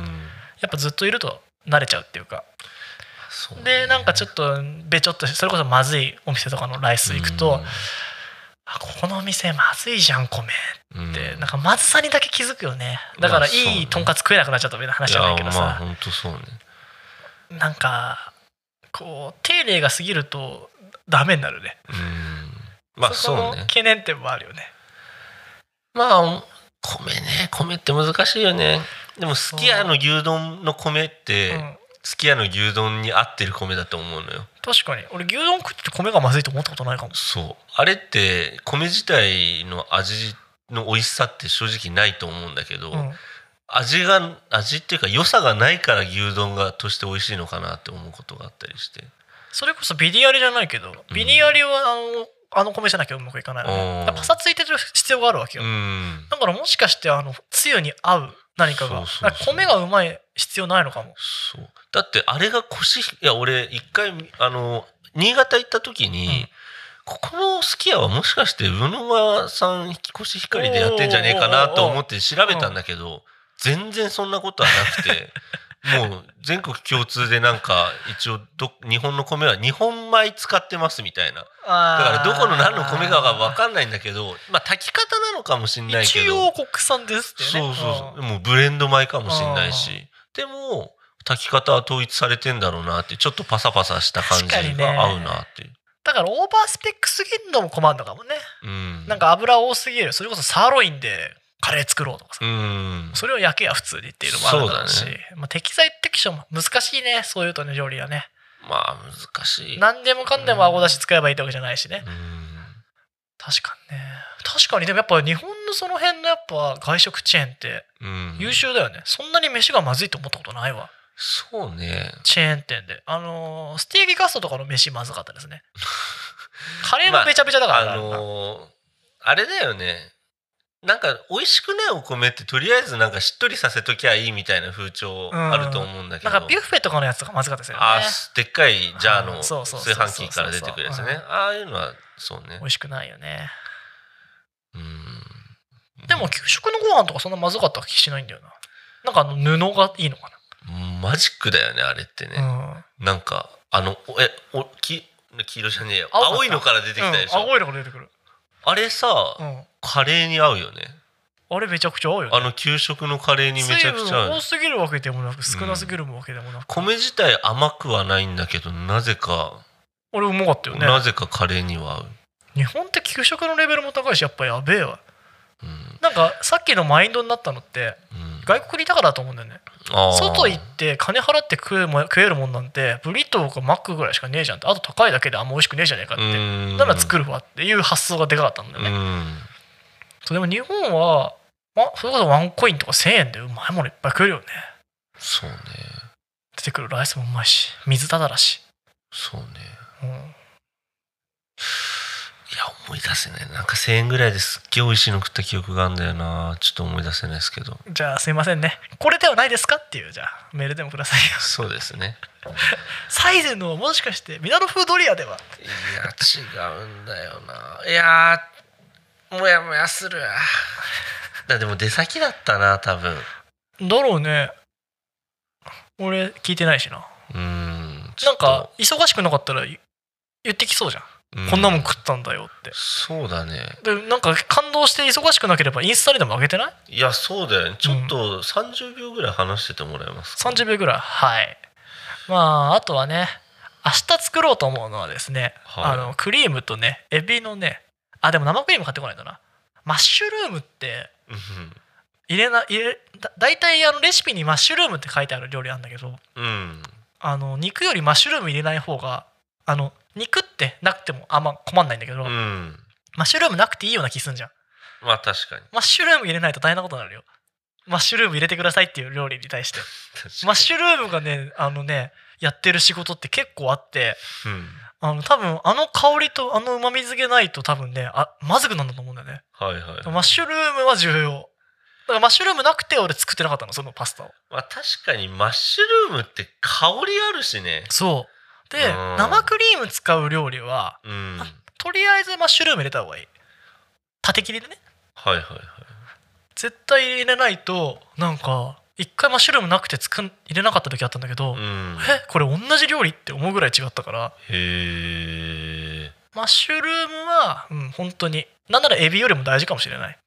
Speaker 3: やっぱずっといると慣れちゃうっていうか。でなんかちょっとべちょっとそれこそまずいお店とかのライス行くと、あここのお店まずいじゃん米
Speaker 1: うん。
Speaker 3: ってなんかまずさにだけ気づくよね。だからいいとんかつ食えなくなっちゃったみたいな話じゃないけど
Speaker 1: いやまあ
Speaker 3: さ
Speaker 1: 本当そうね。
Speaker 3: なんかこう丁寧が過ぎるとダメになるね。
Speaker 1: うん。まあ
Speaker 3: こ
Speaker 1: そうね。
Speaker 3: の懸念点もあるよね。
Speaker 1: まあ米ね米って難しいよね。でもすき家の牛丼の米って、
Speaker 3: うん
Speaker 1: すき家の牛丼に合ってる米だと思うのよ。
Speaker 3: 確かに。俺牛丼食ってて米がまずいと思ったことないかも。
Speaker 1: そう。あれって米自体の味の美味しさって正直ないと思うんだけど、
Speaker 3: うん。
Speaker 1: 味が味っていうか良さがないから牛丼がとして美味しいのかなって思うことがあったりして。
Speaker 3: それこそビリヤリじゃないけどビリヤリはあのあの米じゃなきゃうまくいかない。よねパサついてる必要があるわけよ、
Speaker 1: うん。
Speaker 3: だからもしかしてあのつゆに合う何かが。米がうまい必要ないのかも。
Speaker 1: そう。だってあれがコシいや俺一回あの新潟行った時に、
Speaker 3: うん。
Speaker 1: ここのすき家はもしかして魚沼産コシヒカリでやってんじゃねえかなと思って調べたんだけど全然そんなことはなくて もう全国共通でなんか一応ど日本の米は日本米使ってますみたいな。だからどこの何の米かが分かんないんだけどまあ炊き方なのかもしんないけど。
Speaker 3: 一応国産ですってね。
Speaker 1: そうそうそう。でもブレンド米かもしんないし。でも炊き方は統一されてんだろうなってちょっとパサパサした感じが合うなって。いう、
Speaker 3: だからオーバースペックすぎるのも困るのかもね。
Speaker 1: うん、
Speaker 3: なんか油多すぎる。それこそサーロインでカレー作ろうとかさ、
Speaker 1: うん。
Speaker 3: それを焼けや普通にっていうのもあるだろうし。
Speaker 1: そうだ
Speaker 3: まあ、適材適所も難しいねそういうとね料理はね。
Speaker 1: まあ難しい。
Speaker 3: 何でもかんでもあごだし使えばいいってわけじゃないしね、
Speaker 1: うん。
Speaker 3: 確かにね。確かに。でもやっぱ日本のその辺のやっぱ外食チェーンって
Speaker 1: うん。
Speaker 3: 優秀だよね、そんなに飯がまずいと思ったことないわ。
Speaker 1: そうね。
Speaker 3: チェーン店で。あのーステーキガストとかの飯まずかったですね。カレーもべちゃべちゃだからな、
Speaker 1: あのーあれだよねなんか美味しくないお米ってとりあえずなんかしっとりさせときゃいいみたいな風潮あると思うんだけど、
Speaker 3: なんかビュッフェとかのやつとかまずかったですよね。
Speaker 1: あでっかいジャーの炊飯器から出てくるやつね。
Speaker 3: うん。
Speaker 1: ああいうのはそうね。
Speaker 3: 美味しくないよね。
Speaker 1: うん。
Speaker 3: でも給食のご飯とかそんなまずかった気しないんだよな。なんかあの布がいいのか
Speaker 1: マジックだよねあれってね、
Speaker 3: な、
Speaker 1: なんかあのおえおき黄色じゃねえよ。
Speaker 3: 青
Speaker 1: いのから出てきたでしょ、
Speaker 3: うん、青いのが出てくる、
Speaker 1: あれさ、
Speaker 3: うん、
Speaker 1: カレーに合うよね。
Speaker 3: あれめちゃくちゃ合うよね。
Speaker 1: あの給食のカレーにめちゃくちゃ合う
Speaker 3: 水分多すぎるわけでもなく少なすぎるわけでもなく、
Speaker 1: 米自体甘くはないんだけどなぜか、
Speaker 3: 俺うまかったよね。
Speaker 1: なぜかカレーには合う、
Speaker 3: 日本って給食のレベルも高いしやっぱやべえわ。
Speaker 1: うん。
Speaker 3: なんかさっきのマインドになったのって
Speaker 1: うん、
Speaker 3: 外国にいたからだと思うんだよね外行って金払って食うも食えるもんなんてブリトーかマックぐらいしかねえじゃんって。あと高いだけであんま美味しくねえじゃねえかって。
Speaker 1: うん。
Speaker 3: なら作るわっていう発想がでかかったんだよね、
Speaker 1: うん。
Speaker 3: そうでも日本は、ま、それこそワンコインとか1000円でうまいものいっぱい食えるよね。
Speaker 1: そうね。
Speaker 3: 出てくるライスもうまいし水ただらし、
Speaker 1: そうね。
Speaker 3: うん、
Speaker 1: いや思い出せない。なんか1000円ぐらいですっげえ美味しいの食った記憶があるんだよな。ちょっと思い出せないですけど。
Speaker 3: じゃあすいませんね。これではないですかっていう。じゃあメールでもくださいよ。
Speaker 1: そうですね。
Speaker 3: サイズのもしかしてミナノフードリアでは？い
Speaker 1: や違うんだよな。いやーもやもやするだでも出先だったな多分。
Speaker 3: だろうね。俺聞いてないしな。
Speaker 1: うーん
Speaker 3: なんか忙しくなかったら言言ってきそうじゃん、
Speaker 1: う
Speaker 3: こんなもん食ったんだよって。
Speaker 1: そうだね。
Speaker 3: でなんか感動して忙しくなければインスタにでも上げてない？
Speaker 1: いやそうだよね。ちょっと30秒ぐらい話しててもらえますか、
Speaker 3: 30秒ぐらい。はい。まああとはね明日作ろうと思うのはですね、
Speaker 1: はい。
Speaker 3: あのクリームとねエビのねあでも生クリーム買ってこないとな。マッシュルームって
Speaker 1: うん。
Speaker 3: 入れな入れだ大体あのレシピにマッシュルームって書いてある料理なんだけど
Speaker 1: うん。
Speaker 3: あの肉よりマッシュルーム入れない方があの肉ってなくてもあんま困んないんだけど、
Speaker 1: うん。
Speaker 3: マッシュルームなくていいような気すんじゃん。
Speaker 1: まあ確かに。
Speaker 3: マッシュルーム入れないと大変なことになるよ。マッシュルーム入れてくださいっていう料理に対して。マッシュルームがねあのねやってる仕事って結構あって
Speaker 1: うん。
Speaker 3: あの多分あの香りとあのうまみ漬けないと多分ねあまずくなんだと思うんだよね。
Speaker 1: はいはい。
Speaker 3: マッシュルームは重要。だからマッシュルームなくて俺作ってなかったのそのパスタを。
Speaker 1: まあ確かにマッシュルームって香りあるしね。
Speaker 3: そう生クリーム使う料理は
Speaker 1: うん。
Speaker 3: とりあえずマッシュルーム入れた方がいい。縦切りでね。
Speaker 1: はいはいはい。
Speaker 3: 絶対入れないとなんか一回マッシュルームなくて作ん入れなかった時あったんだけど、
Speaker 1: うん。
Speaker 3: えこれ同じ料理って思うぐらい違ったから。
Speaker 1: へえ
Speaker 3: マッシュルームは、うん、本当に。なんならエビよりも大事かもしれない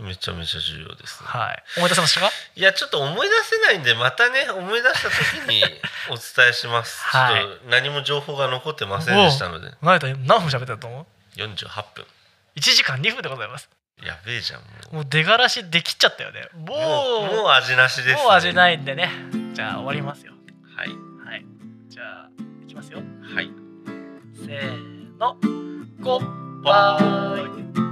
Speaker 1: めちゃめちゃ重要ですね。
Speaker 3: はい。思い出せましたか
Speaker 1: いやちょっと思い出せないんでまたね思い出した時に お伝えします、
Speaker 3: はい。
Speaker 1: 何も情報が残ってませんでしたので。
Speaker 3: 何分喋ったと思う
Speaker 1: ？48分。
Speaker 3: 1時間2分でございます。
Speaker 1: やべえじゃんもう。
Speaker 3: 出がらしできちゃったよね。
Speaker 1: もうもう味なしです、ね、
Speaker 3: もう味ないんでね。じゃあ終わりますよ。
Speaker 1: はい。
Speaker 3: はい。じゃあいきますよ。
Speaker 1: はい。
Speaker 3: せーの。ゴッバイ